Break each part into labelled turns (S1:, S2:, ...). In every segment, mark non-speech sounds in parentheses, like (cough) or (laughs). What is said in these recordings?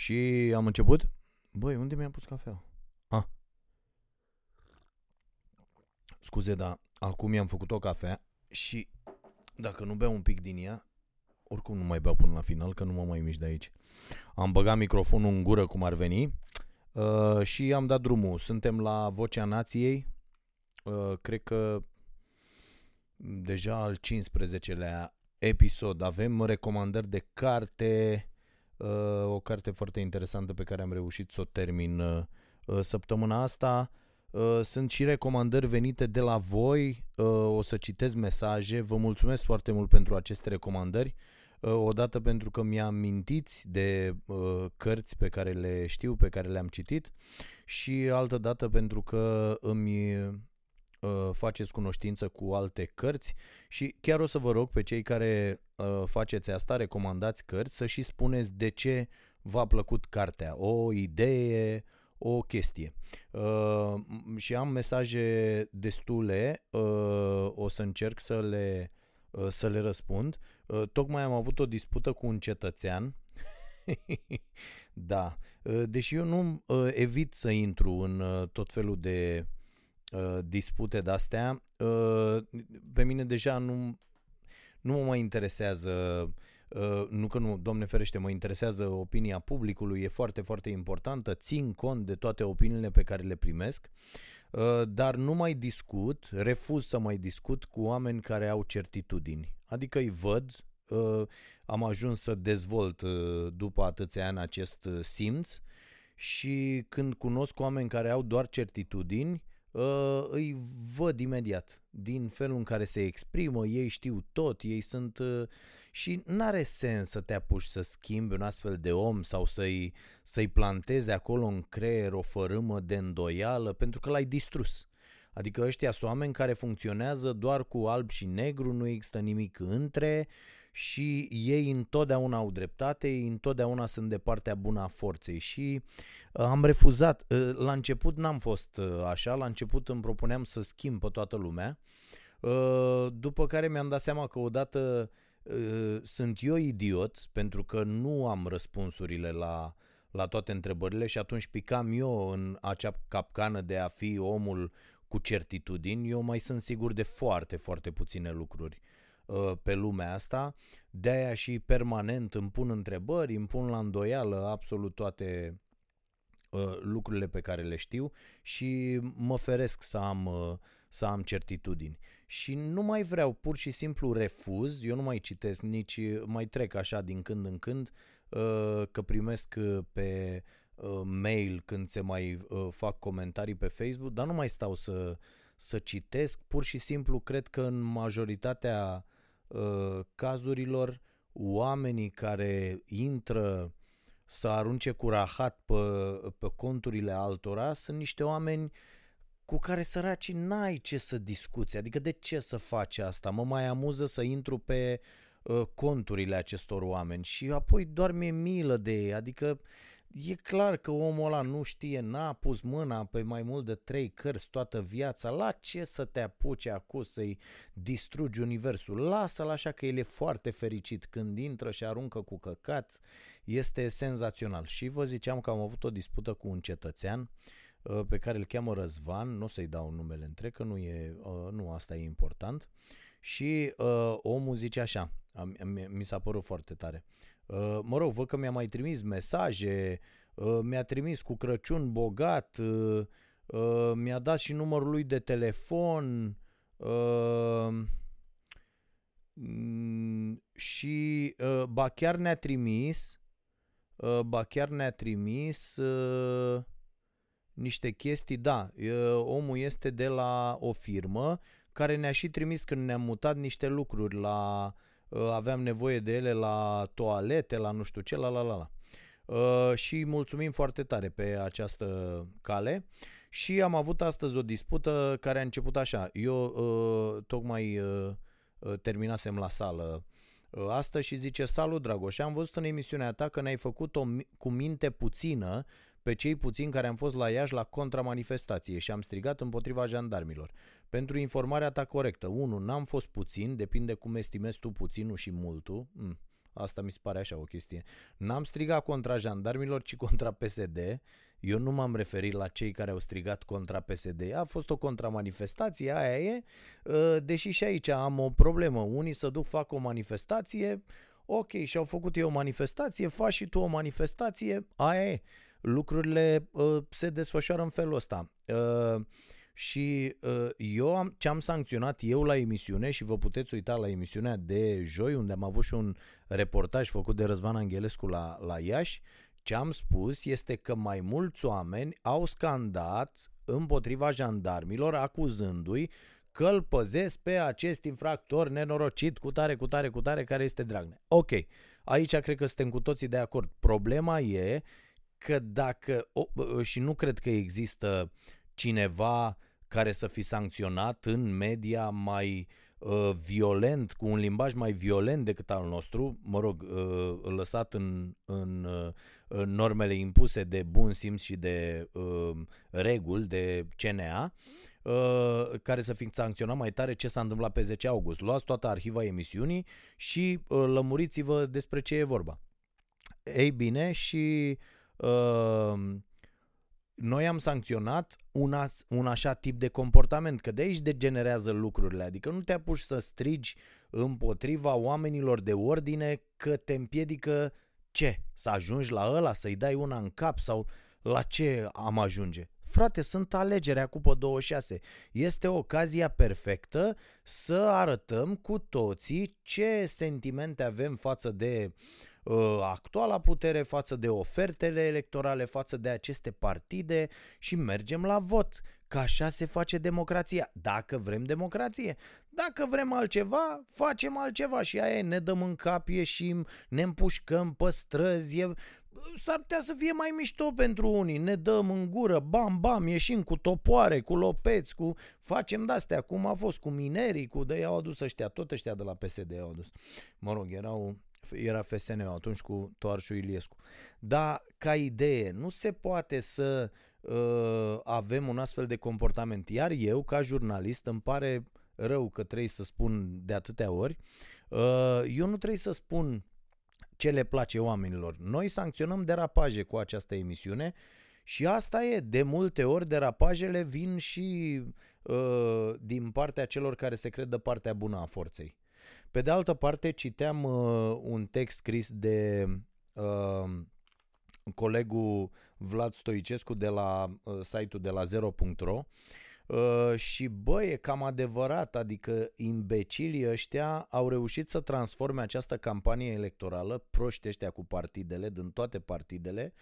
S1: Și am început. Băi, unde mi-am pus cafea? Ah. Scuze, dar acum mi-am făcut o cafea și dacă nu beau un pic din ea, oricum nu mai beau până la final, că nu mă mai mișc de aici. Am băgat microfonul în gură cum ar veni uh, și am dat drumul. Suntem la Vocea Nației. Uh, cred că deja al 15-lea episod. Avem recomandări de carte, uh, o carte foarte interesantă pe care am reușit să o termin uh, săptămâna asta. Uh, sunt și recomandări venite de la voi, uh, o să citesc mesaje, vă mulțumesc foarte mult pentru aceste recomandări. Uh, odată pentru că mi-am mintiți de uh, cărți pe care le știu, pe care le-am citit și altă dată pentru că îmi uh, faceți cunoștință cu alte cărți și chiar o să vă rog pe cei care uh, faceți asta, recomandați cărți, să și spuneți de ce v-a plăcut cartea, o idee, o chestie. Uh, și am mesaje destule, uh, o să încerc să le, uh, să le răspund. Uh, tocmai am avut o dispută cu un cetățean. (laughs) da, uh, deși eu nu uh, evit să intru în uh, tot felul de uh, dispute de-astea, uh, pe mine deja nu, nu mă mai interesează Uh, nu că nu, domne ferește, mă interesează opinia publicului, e foarte, foarte importantă, țin cont de toate opiniile pe care le primesc, uh, dar nu mai discut, refuz să mai discut cu oameni care au certitudini. Adică îi văd, uh, am ajuns să dezvolt după atâția ani acest simț și când cunosc oameni care au doar certitudini, îi văd imediat din felul în care se exprimă, ei știu tot, ei sunt și n-are sens să te apuci să schimbi un astfel de om sau să-i, să-i plantezi acolo în creier o fărâmă de îndoială pentru că l-ai distrus. Adică ăștia sunt oameni care funcționează doar cu alb și negru, nu există nimic între și ei întotdeauna au dreptate, ei întotdeauna sunt de partea bună a forței și uh, am refuzat. Uh, la început n-am fost uh, așa, la început îmi propuneam să schimb pe toată lumea, după care mi-am dat seama că odată Ă, sunt eu idiot pentru că nu am răspunsurile la, la toate întrebările și atunci picam eu în acea capcană de a fi omul cu certitudini. Eu mai sunt sigur de foarte, foarte puține lucruri ă, pe lumea asta. De-aia și permanent îmi pun întrebări, îmi pun la îndoială absolut toate ă, lucrurile pe care le știu și mă feresc să am, să am certitudini și nu mai vreau, pur și simplu refuz, eu nu mai citesc, nici mai trec așa din când în când uh, că primesc uh, pe uh, mail când se mai fac comentarii pe Facebook, dar nu mai stau să, să citesc, pur și simplu cred că în majoritatea cazurilor oamenii care intră să arunce cu rahat pe, pe conturile altora sunt niște oameni uh, cu care săracii n-ai ce să discuți. Adică de ce să faci asta? Mă mai amuză să intru pe uh, conturile acestor oameni și apoi doar mi-e milă de ei. Adică e clar că omul ăla nu știe, n-a pus mâna pe mai mult de trei cărți toată viața. La ce să te apuci acum să-i distrugi universul? Lasă-l așa că el e foarte fericit când intră și aruncă cu căcat. Este senzațional. Și vă ziceam că am avut o dispută cu un cetățean uh, Uh, pe care îl cheamă Răzvan, nu o să-i dau numele întreg, că nu, e, uh, nu asta e important. Și uh, omul zice așa, mi s-a părut foarte tare. Uh, mă rog, văd că mi-a mai trimis mesaje, uh, mi-a trimis cu Crăciun bogat, uh, uh, mi-a dat și numărul lui de telefon uh, și uh, ba chiar ne-a trimis uh, ba chiar ne-a trimis uh, niște chestii, da, omul este de la o firmă care ne-a și trimis când ne-am mutat niște lucruri la aveam nevoie de ele la toalete, la nu știu ce, la la la la. și mulțumim foarte tare pe această cale și am avut astăzi o dispută care a început așa. Eu tocmai terminasem la sală astăzi și zice Salut Dragoș, am văzut în emisiunea ta că ne-ai făcut-o cu minte puțină pe cei puțini care am fost la Iași la contramanifestație și am strigat împotriva jandarmilor. Pentru informarea ta corectă, 1. N-am fost puțin, depinde cum estimezi tu puținul și multul. Mm. Asta mi se pare așa o chestie. N-am strigat contra jandarmilor, ci contra PSD. Eu nu m-am referit la cei care au strigat contra PSD. A fost o contramanifestație, aia e. Uh, deși și aici am o problemă. Unii să duc, fac o manifestație, ok, și-au făcut eu o manifestație, faci și tu o manifestație, aia e. Lucrurile uh, se desfășoară în felul ăsta. Uh, și uh, eu am, ce am sancționat eu la emisiune și vă puteți uita la emisiunea de joi unde am avut și un reportaj făcut de Răzvan Anghelescu la, la Iași, ce am spus este că mai mulți oameni au scandat împotriva jandarmilor acuzându-i că îl păzesc pe acest infractor nenorocit cu tare, cu tare, cu tare care este Dragnea. Ok, aici cred că suntem cu toții de acord. Problema e că dacă, și nu cred că există cineva care să fi sancționat în media mai uh, violent, cu un limbaj mai violent decât al nostru, mă rog, uh, lăsat în, în, uh, în normele impuse de bun simț și de uh, reguli, de CNA, uh, care să fi sancționat mai tare ce s-a întâmplat pe 10 august. Luați toată arhiva emisiunii și uh, lămuriți-vă despre ce e vorba. Ei bine, și uh, noi am sancționat un, as, un așa tip de comportament, că de aici degenerează lucrurile, adică nu te apuci să strigi împotriva oamenilor de ordine că te împiedică ce? Să ajungi la ăla, să-i dai una în cap sau la ce am ajunge? Frate, sunt alegerea Cupă 26. Este ocazia perfectă să arătăm cu toții ce sentimente avem față de uh, Uh, actuala putere, față de ofertele electorale, față de aceste partide și mergem la vot. Că așa se face democrația. Dacă vrem democrație. Dacă vrem altceva, facem altceva și aia e, ne dăm în cap, ieșim, ne împușcăm pe străzi, e, s-ar putea să fie mai mișto pentru unii, ne dăm în gură, bam, bam, ieșim cu topoare, cu lopeți, cu... facem de-astea, cum a fost cu minerii, cu de i-au adus ăștia, tot ăștia de la PSD i-au adus. Mă rog, erau era FSN atunci cu Toarșu Iliescu. Dar, ca idee, nu se poate să uh, avem un astfel de comportament. Iar eu, ca jurnalist, îmi pare rău că trebuie să spun de atâtea ori, uh, eu nu trebuie să spun ce le place oamenilor. Noi sancționăm derapaje cu această emisiune și asta e, de multe ori derapajele vin și uh, din partea celor care se cred de partea bună a forței. Pe de altă parte, citeam uh, un text scris de uh, colegul Vlad Stoicescu de la uh, site-ul de la zero.ro Uh, și bă, e cam adevărat, adică imbecilii ăștia au reușit să transforme această campanie electorală, proști ăștia cu partidele, din toate partidele,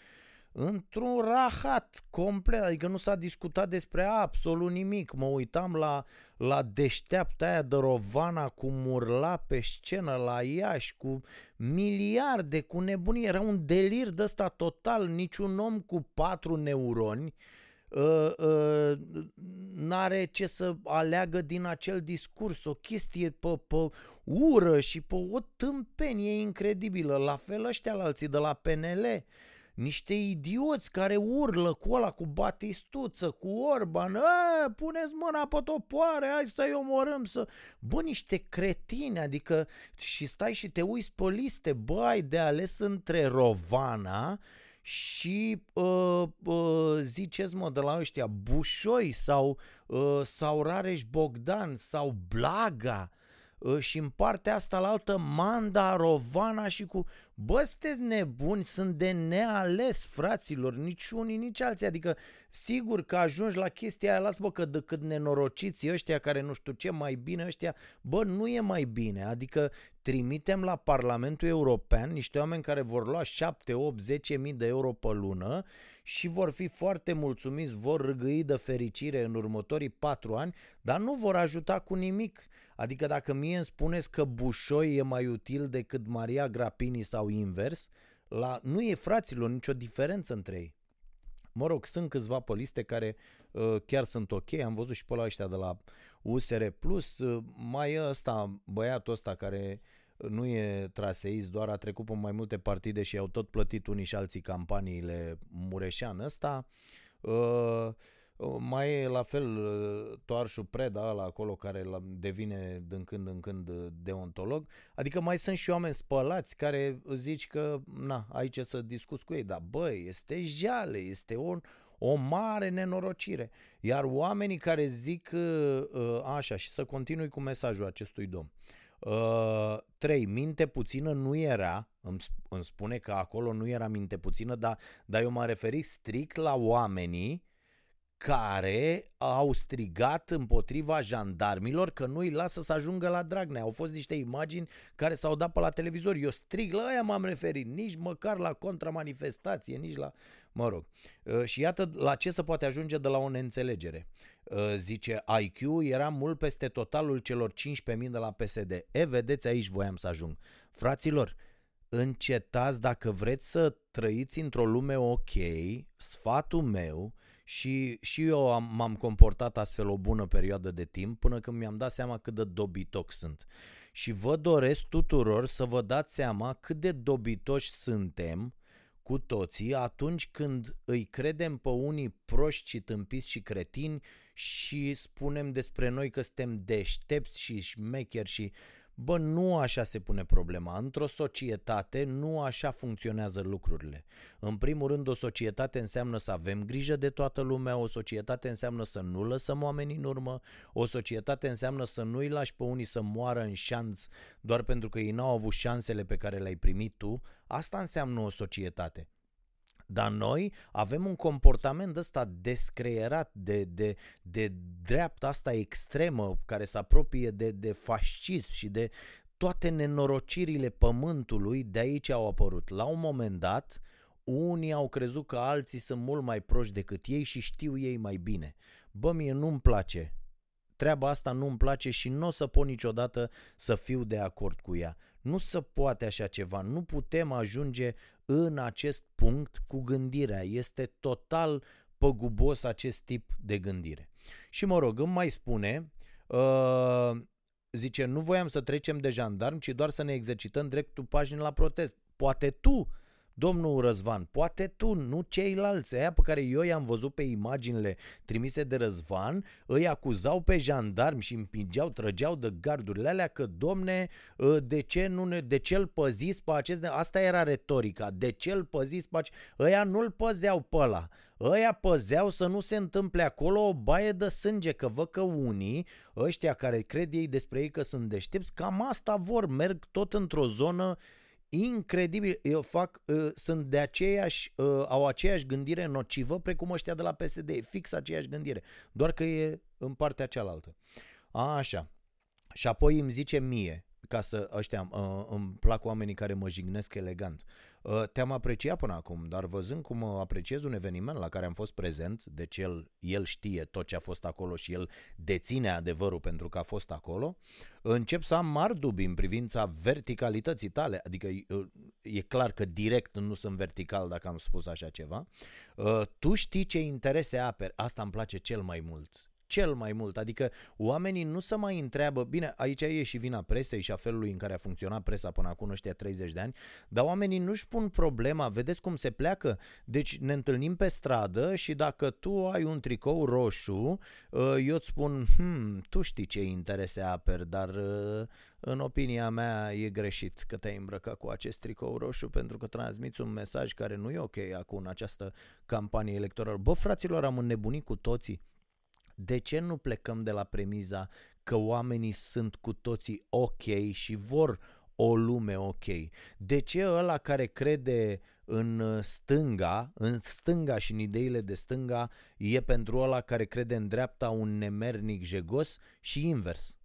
S1: într-un rahat complet, adică nu s-a discutat despre absolut nimic. Mă uitam la, la deșteapta aia de Rovana cu murla pe scenă la Iași, cu miliarde, cu nebunie. Era un delir de ăsta total, niciun om cu patru neuroni uh, uh, n-are ce să aleagă din acel discurs, o chestie pe, pe ură și pe o tâmpenie incredibilă. La fel ăștia la alții de la PNL, niște idioți care urlă cu ăla, cu Batistuță, cu Orban, a, puneți mâna pe topoare, hai să-i omorâm, să... Bă, niște cretini, adică și stai și te uiți pe liste, bă, ai de ales între Rovana și uh, uh, ziceți mă de la ăștia Bușoi sau, uh, sau Rareș Bogdan sau Blaga Ă, și în partea asta la altă Manda, Rovana și cu... Bă, sunteți nebuni, sunt de neales, fraților, nici unii, nici alții. Adică, sigur că ajungi la chestia aia, las bă, că de cât nenorociți ăștia care nu știu ce mai bine ăștia, bă, nu e mai bine. Adică trimitem la Parlamentul European niște oameni care vor lua 7, 8, 10 mii de euro pe lună și vor fi foarte mulțumiți, vor râgâi de fericire în următorii 4 ani, dar nu vor ajuta cu nimic Adică dacă mie îmi spuneți că Bușoi e mai util decât Maria Grapini sau invers, la, nu e fraților nicio diferență între ei. Mă rog, sunt câțiva pe liste care uh, chiar sunt ok, am văzut și pe la ăștia de la USR+, Plus, uh, mai e ăsta, băiatul ăsta care nu e traseist, doar a trecut pe mai multe partide și au tot plătit unii și alții campaniile Mureșan ăsta. Uh, Mai e la fel uh, Toarșul Preda ăla acolo care devine din când în când uh, deontolog. Adică mai sunt și oameni spălați care zici că na, aici să discuți cu ei. Dar băi, este jale, este o, o mare nenorocire. Iar oamenii care zic uh, așa și să continui cu mesajul acestui domn. Uh, 3. Minte puțină nu era, îmi, îmi spune că acolo nu era minte puțină, dar, dar eu m-am referit strict la oamenii care au strigat împotriva jandarmilor că nu îi lasă să ajungă la Dragnea. Au fost niște imagini care s-au dat pe la televizor. Eu strig la aia m-am referit, nici măcar la contramanifestație, nici la... Mă rog. Uh, și iată la ce se poate ajunge de la o neînțelegere. Uh, zice, IQ era mult peste totalul celor 15.000 de la PSD. E, vedeți, aici voiam să ajung. Fraților, încetați dacă vreți să trăiți într-o lume ok, sfatul meu și, și eu am, m-am comportat astfel o bună perioadă de timp până când mi-am dat seama cât de dobitoc sunt. Și vă doresc tuturor să vă dați seama cât de dobitoși suntem cu toții atunci când îi credem pe unii proști și tâmpiți și cretini și spunem despre noi că suntem deștepți și șmecheri și Bă, nu așa se pune problema. Într-o societate nu așa funcționează lucrurile. În primul rând, o societate înseamnă să avem grijă de toată lumea, o societate înseamnă să nu lăsăm oamenii în urmă, o societate înseamnă să nu-i lași pe unii să moară în șanț doar pentru că ei n-au avut șansele pe care le-ai primit tu. Asta înseamnă o societate. Dar noi avem un comportament ăsta descreierat de, de, de dreapta asta extremă care se apropie de, de fascism și de toate nenorocirile pământului de aici au apărut. La un moment dat, unii au crezut că alții sunt mult mai proști decât ei și știu ei mai bine. Bă, mie nu-mi place. Treaba asta nu-mi place și nu o să pot niciodată să fiu de acord cu ea. Nu se poate așa ceva, nu putem ajunge în acest punct cu gândirea. Este total păgubos acest tip de gândire. Și mă rog, îmi mai spune, uh, zice, nu voiam să trecem de jandarm, ci doar să ne exercităm dreptul pașnic la protest. Poate tu Domnul Răzvan, poate tu, nu ceilalți, aia pe care eu i-am văzut pe imaginile trimise de Răzvan, îi acuzau pe jandarmi și împingeau, trăgeau de gardurile alea că, domne, ă, de ce, nu ne, de ce îl păziți pe acest... Asta era retorica, de ce îl păziți pe acest... Ăia nu-l păzeau pe ăla. Ăia păzeau să nu se întâmple acolo o baie de sânge, că văd că unii, ăștia care cred ei despre ei că sunt deștepți, cam asta vor, merg tot într-o zonă incredibil, eu fac, uh, sunt de aceeași, uh, au aceeași gândire nocivă precum ăștia de la PSD, e fix aceeași gândire, doar că e în partea cealaltă. A, așa. Și apoi îmi zice mie, ca să ăștia, uh, îmi plac oamenii care mă jignesc elegant. Uh, te-am apreciat până acum, dar văzând cum apreciez un eveniment la care am fost prezent, deci el, el știe tot ce a fost acolo și el deține adevărul pentru că a fost acolo, încep să am mari dubii în privința verticalității tale, adică uh, e clar că direct nu sunt vertical dacă am spus așa ceva. Uh, tu știi ce interese aperi, asta îmi place cel mai mult cel mai mult. Adică oamenii nu se mai întreabă, bine, aici e și vina presei și a felului în care a funcționat presa până acum ăștia 30 de ani, dar oamenii nu-și pun problema, vedeți cum se pleacă? Deci ne întâlnim pe stradă și dacă tu ai un tricou roșu, uh, eu îți spun, hmm, tu știi ce interese aperi, dar uh, în opinia mea e greșit că te-ai îmbrăcat cu acest tricou roșu pentru că transmiți un mesaj care nu e ok acum în această campanie electorală. Bă, fraților, am înnebunit cu toții. De ce nu plecăm de la premiza că oamenii sunt cu toții ok și vor o lume ok? De ce ăla care crede în stânga, în stânga și în ideile de stânga, e pentru ăla care crede în dreapta un nemernic jegos și invers?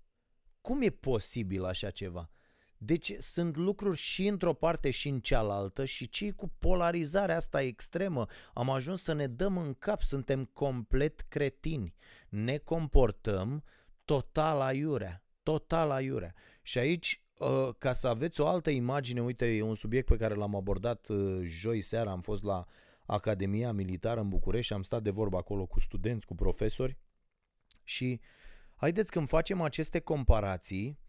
S1: Cum e posibil așa ceva? Deci sunt lucruri și într-o parte și în cealaltă și cei cu polarizarea asta extremă am ajuns să ne dăm în cap, suntem complet cretini, ne comportăm total aiurea, total aiurea. Și aici, ă, ca să aveți o altă imagine, uite, e un subiect pe care l-am abordat ă, joi seara, am fost la Academia Militară în București și am stat de vorbă acolo cu studenți, cu profesori și haideți când facem aceste comparații,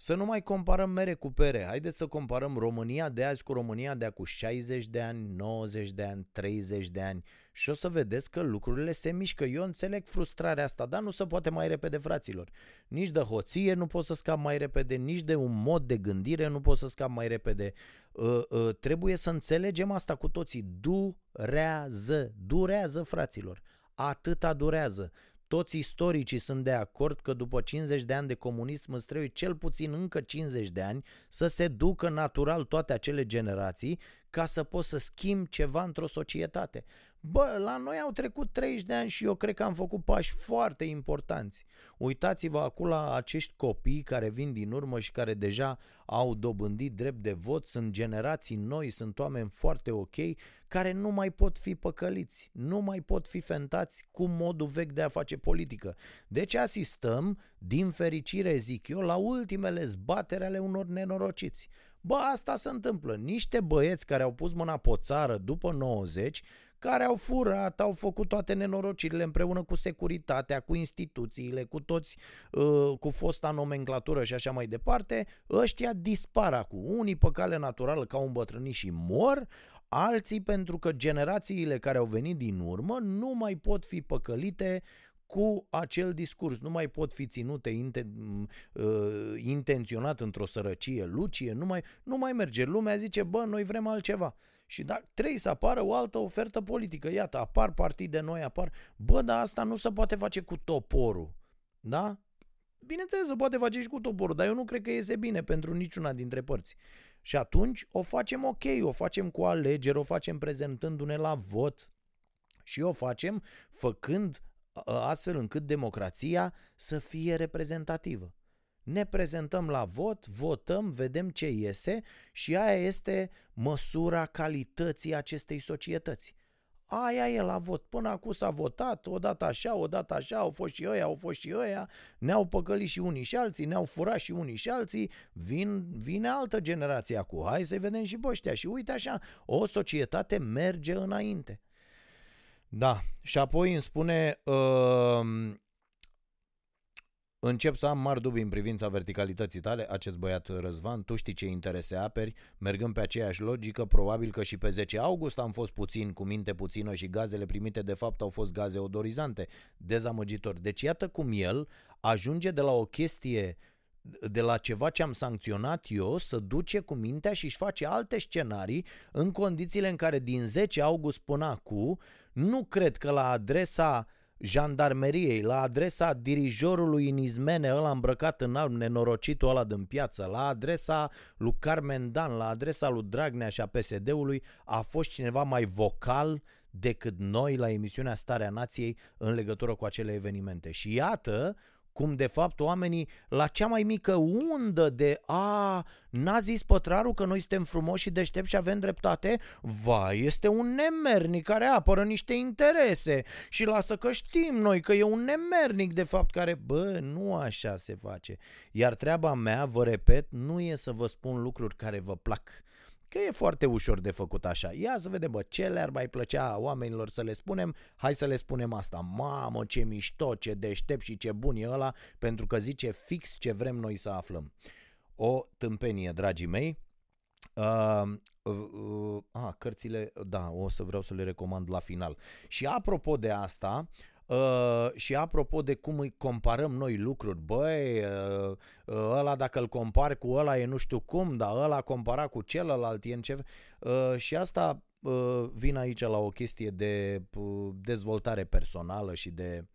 S1: Să nu mai comparăm mere cu pere. Haideți să comparăm România de azi cu România de acum 60 de ani, 90 de ani, 30 de ani și o să vedeți că lucrurile se mișcă. Eu înțeleg frustrarea asta, dar nu se poate mai repede, fraților. Nici de hoție nu pot să scap mai repede, nici de un mod de gândire nu pot să scap mai repede. Uh, uh, trebuie să înțelegem asta cu toții. Durează, durează, fraților. Atâta durează. Toți istoricii sunt de acord că după 50 de ani de comunism îți trebuie cel puțin încă 50 de ani să se ducă natural toate acele generații ca să poți să schimbi ceva într-o societate. Bă, la noi au trecut 30 de ani și eu cred că am făcut pași foarte importanți. Uitați-vă acum la acești copii care vin din urmă și care deja au dobândit drept de vot, sunt generații noi, sunt oameni foarte ok, care nu mai pot fi păcăliți, nu mai pot fi fentați cu modul vechi de a face politică. Deci asistăm, din fericire zic eu, la ultimele zbatere ale unor nenorociți. Bă, asta se întâmplă. Niște băieți care au pus mâna pe țară după 90 care au furat, au făcut toate nenorocirile împreună cu securitatea, cu instituțiile, cu toți, uh, cu fosta nomenclatură și așa mai departe, ăștia dispar acum. Unii pe cale naturală ca un bătrânit și mor, alții pentru că generațiile care au venit din urmă nu mai pot fi păcălite cu acel discurs. Nu mai pot fi ținute inte, uh, intenționat într-o sărăcie lucie, nu mai, nu mai merge. Lumea zice, bă, noi vrem altceva. Și da, trebuie să apară o altă ofertă politică. Iată, apar partide noi, apar... Bă, dar asta nu se poate face cu toporul. Da? Bineînțeles, se poate face și cu toporul, dar eu nu cred că iese bine pentru niciuna dintre părți. Și atunci o facem ok, o facem cu alegeri, o facem prezentându-ne la vot și o facem făcând astfel încât democrația să fie reprezentativă ne prezentăm la vot, votăm, vedem ce iese și aia este măsura calității acestei societăți. Aia e la vot. Până acum s-a votat, odată așa, odată așa, au fost și ăia, au fost și ăia, ne-au păcălit și unii și alții, ne-au furat și unii și alții, vin, vine altă generație acum, hai să vedem și pe ăștia. Și uite așa, o societate merge înainte. Da, și apoi îmi spune uh, Încep să am mari dubii în privința verticalității tale, acest băiat Răzvan, tu știi ce interese aperi, mergând pe aceeași logică, probabil că și pe 10 august am fost puțin, cu minte puțină și gazele primite de fapt au fost gaze odorizante, dezamăgitor. Deci iată cum el ajunge de la o chestie de la ceva ce am sancționat eu să duce cu mintea și își face alte scenarii în condițiile în care din 10 august până acum nu cred că la adresa jandarmeriei, la adresa dirijorului în izmene, ăla îmbrăcat în alb, nenorocitul ăla din piață, la adresa lui Carmen Dan, la adresa lui Dragnea și a PSD-ului, a fost cineva mai vocal decât noi la emisiunea Starea Nației în legătură cu acele evenimente. Și iată cum de fapt oamenii la cea mai mică undă de a, n-a zis pătrarul că noi suntem frumoși și deștepți și avem dreptate, va, este un nemernic care apără niște interese și lasă că știm noi că e un nemernic de fapt care, bă, nu așa se face. Iar treaba mea, vă repet, nu e să vă spun lucruri care vă plac Că e foarte ușor de făcut așa. Ia să vedem, bă, ce le-ar mai plăcea oamenilor să le spunem? Hai să le spunem asta. Mamă, ce mișto, ce deștept și ce bun e ăla, pentru că zice fix ce vrem noi să aflăm. O tâmpenie, dragii mei. Uh, uh, uh, a, cărțile, da, o să vreau să le recomand la final. Și apropo de asta, Uh, și apropo de cum îi comparăm noi lucruri, băi, uh, uh, ăla dacă îl compari cu ăla e nu știu cum, dar ăla compara cu celălalt e în ce... Uh, și asta uh, vin aici la o chestie de uh, dezvoltare personală și de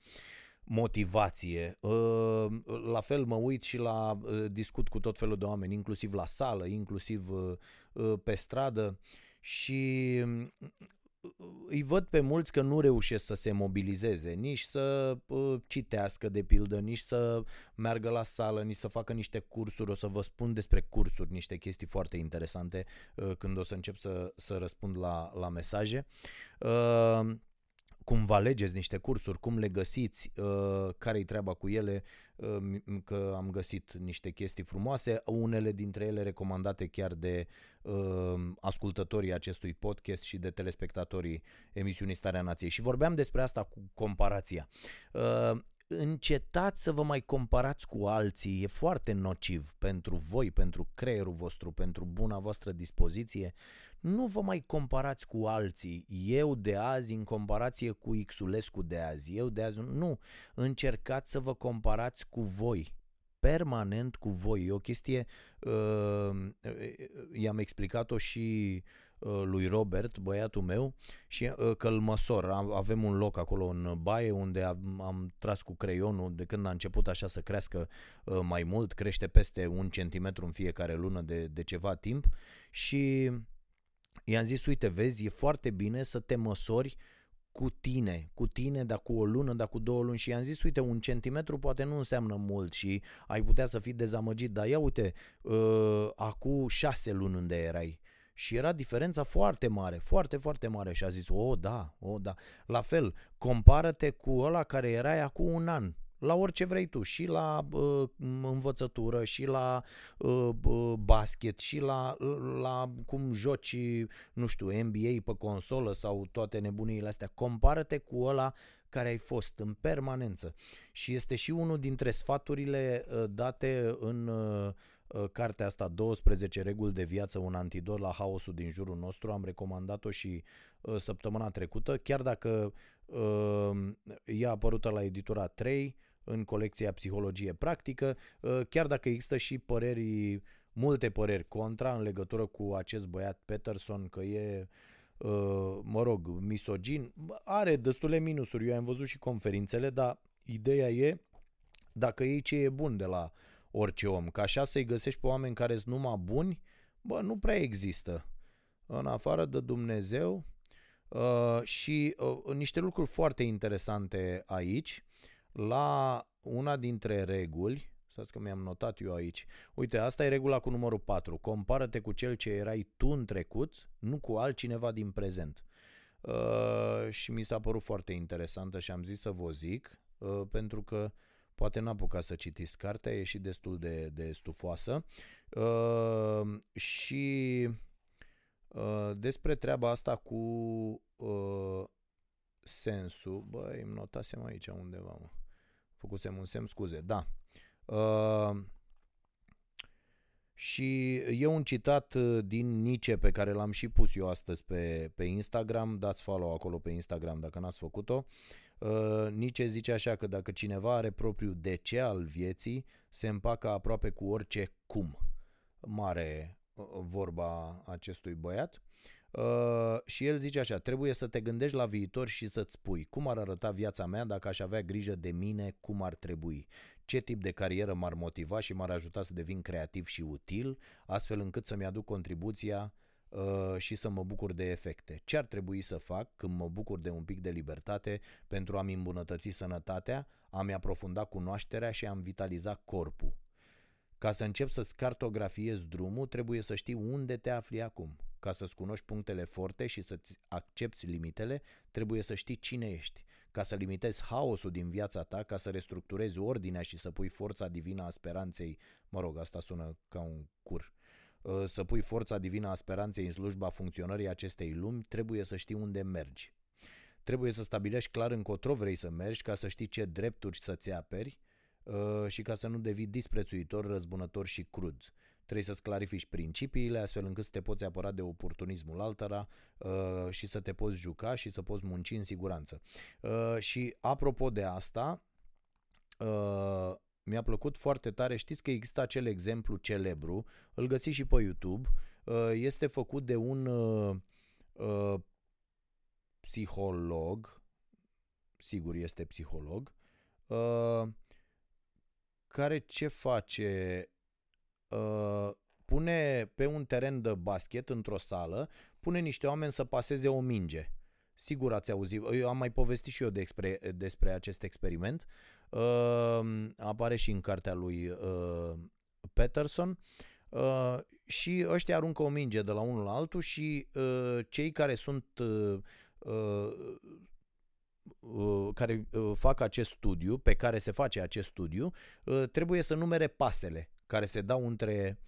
S1: motivație. Uh, la fel mă uit și la uh, discut cu tot felul de oameni, inclusiv la sală, inclusiv uh, uh, pe stradă și îi văd pe mulți că nu reușesc să se mobilizeze, nici să uh, citească de pildă, nici să meargă la sală, nici să facă niște cursuri. O să vă spun despre cursuri, niște chestii foarte interesante uh, când o să încep să, să răspund la, la mesaje. Uh, cum vă alegeți niște cursuri, cum le găsiți, uh, care-i treaba cu ele, uh, că am găsit niște chestii frumoase, unele dintre ele recomandate chiar de uh, ascultătorii acestui podcast și de telespectatorii emisiunii Starea Nației. Și vorbeam despre asta cu comparația încetați să vă mai comparați cu alții, e foarte nociv pentru voi, pentru creierul vostru, pentru buna voastră dispoziție. Nu vă mai comparați cu alții, eu de azi în comparație cu Xulescu de azi, eu de azi, nu, încercați să vă comparați cu voi, permanent cu voi. E o chestie, uh, i-am explicat-o și uh, lui Robert, băiatul meu, și uh, că îl măsor. Avem un loc acolo în baie unde am, am tras cu creionul de când a început așa să crească uh, mai mult, crește peste un centimetru în fiecare lună de, de ceva timp și i-am zis, uite, vezi, e foarte bine să te măsori uh, cu tine, cu tine, dar cu o lună, dar cu două luni. Și i-am zis, uite, un centimetru poate nu înseamnă mult și ai putea să fii dezamăgit, dar ia uite, uh, acum șase luni unde erai. Și era diferența foarte mare, foarte, foarte mare și a zis, o, da, o, da. La fel, compară-te cu ăla care erai acum un an la orice vrei tu, și la uh, învățătură, și la uh, basket, și la, la cum joci, nu știu, NBA pe consolă sau toate nebuniile astea. Compară-te cu ăla care ai fost în permanență. Și este și unul dintre sfaturile uh, date în uh, uh cartea asta 12 reguli de viață, un antidot la haosul din jurul nostru. Am recomandat-o și uh, săptămâna trecută, chiar dacă uh, ea a apărută la editura 3, în colecția Psihologie Practică, uh, chiar dacă există și păreri, multe păreri contra în legătură cu acest băiat Peterson, că e, uh, mă rog, misogin, are destule minusuri, eu am văzut și conferințele, dar ideea e dacă ei ce e bun de la orice om, ca așa să-i găsești pe oameni care sunt numai buni, bă, nu prea există. În afară de Dumnezeu, Uh, și uh, niște lucruri foarte interesante aici la una dintre reguli, stați că mi-am notat eu aici, uite, asta e regula cu numărul 4, compară-te cu cel ce erai tu în trecut, nu cu altcineva din prezent. Uh, și mi s-a părut foarte interesantă și am zis să vă zic, uh, pentru că poate n-a apucat să citiți cartea, e și destul de, de stufoasă. Uh, și uh, despre treaba asta cu uh, sensul, băi, îmi notasem aici undeva, mă. Făcusem un semn, scuze, da. Uh, și e un citat uh, din Nice pe care l-am și pus eu astăzi pe, pe Instagram, dați follow acolo pe Instagram dacă n-ați făcut-o. Uh, Nice zice așa că dacă cineva are propriul de ce al vieții, se împacă aproape cu orice cum. Mare uh, vorba acestui băiat. Uh, și el zice așa, trebuie să te gândești la viitor și să-ți spui cum ar arăta viața mea dacă aș avea grijă de mine, cum ar trebui, ce tip de carieră m-ar motiva și m-ar ajuta să devin creativ și util, astfel încât să-mi aduc contribuția uh, și să mă bucur de efecte. Ce ar trebui să fac când mă bucur de un pic de libertate pentru a-mi îmbunătăți sănătatea, a-mi aprofunda cunoașterea și a-mi vitaliza corpul. Ca să încep să-ți cartografiezi drumul, trebuie să știi unde te afli acum. Ca să-ți cunoști punctele forte și să-ți accepti limitele, trebuie să știi cine ești. Ca să limitezi haosul din viața ta, ca să restructurezi ordinea și să pui forța divină a speranței, mă rog, asta sună ca un cur, uh, să pui forța divină a speranței în slujba funcționării acestei lumi, trebuie să știi unde mergi. Trebuie să stabilești clar încotro vrei să mergi ca să știi ce drepturi să-ți aperi uh, și ca să nu devii disprețuitor, răzbunător și crud. Trebuie să-ți clarifici principiile astfel încât să te poți apăra de oportunismul altora uh, și să te poți juca și să poți munci în siguranță. Uh, și apropo de asta, uh, mi-a plăcut foarte tare, știți că există acel exemplu celebru, îl găsiți și pe YouTube, uh, este făcut de un uh, uh, psiholog, sigur este psiholog, uh, care ce face? Uh, pune pe un teren de basket într-o sală, pune niște oameni să paseze o minge. Sigur ați auzit, eu am mai povestit și eu despre, despre acest experiment. Uh, apare și în cartea lui uh, Peterson. Uh, și ăștia aruncă o minge de la unul la altul și uh, cei care sunt uh, uh, care fac acest studiu, pe care se face acest studiu, trebuie să numere pasele care se dau între,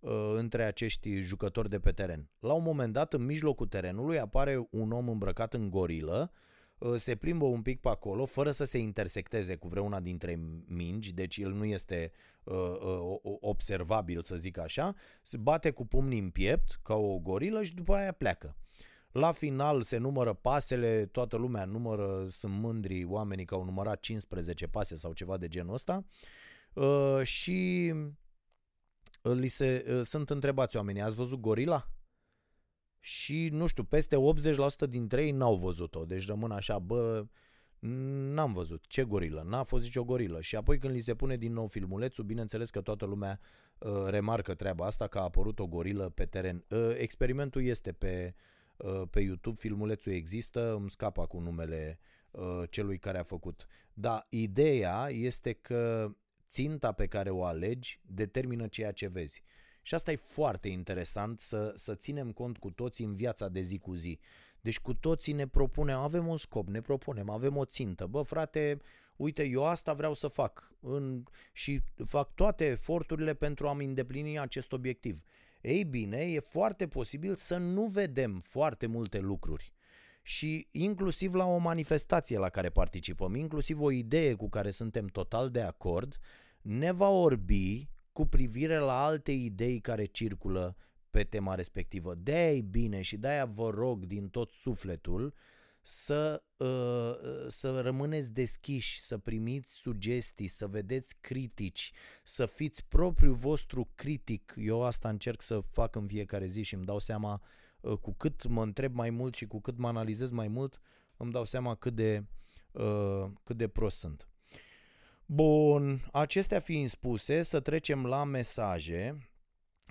S1: uh, între acești jucători de pe teren. La un moment dat, în mijlocul terenului, apare un om îmbrăcat în gorilă uh, se plimbă un pic pe acolo, fără să se intersecteze cu vreuna dintre mingi, deci el nu este uh, uh, observabil, să zic așa, se bate cu pumnii în piept, ca o gorilă și după aia pleacă. La final se numără pasele, toată lumea numără, sunt mândri oamenii că au numărat 15 pase sau ceva de genul ăsta uh, și li se, uh, sunt întrebați oamenii, ați văzut gorila? Și, nu știu, peste 80% dintre ei n-au văzut-o, deci rămân așa, bă, n-am văzut, ce gorilă, n-a fost nicio gorilă. Și apoi când li se pune din nou filmulețul, bineînțeles că toată lumea uh, remarcă treaba asta, că a apărut o gorilă pe teren. Uh, experimentul este pe, uh, pe YouTube, filmulețul există, îmi scapă cu numele uh, celui care a făcut. Da, ideea este că ținta pe care o alegi determină ceea ce vezi. Și asta e foarte interesant să, să ținem cont cu toții în viața de zi cu zi. Deci cu toții ne propunem, avem un scop, ne propunem, avem o țintă. Bă, frate, uite, eu asta vreau să fac în, și fac toate eforturile pentru a-mi îndeplini acest obiectiv. Ei bine, e foarte posibil să nu vedem foarte multe lucruri și inclusiv la o manifestație la care participăm, inclusiv o idee cu care suntem total de acord, ne va orbi cu privire la alte idei care circulă pe tema respectivă. De-aia e bine și de-aia vă rog din tot sufletul să, uh, să rămâneți deschiși, să primiți sugestii, să vedeți critici, să fiți propriul vostru critic. Eu asta încerc să fac în fiecare zi și îmi dau seama uh, cu cât mă întreb mai mult și cu cât mă analizez mai mult, îmi dau seama cât de, uh, cât de prost sunt. Bun, acestea fiind spuse, să trecem la mesaje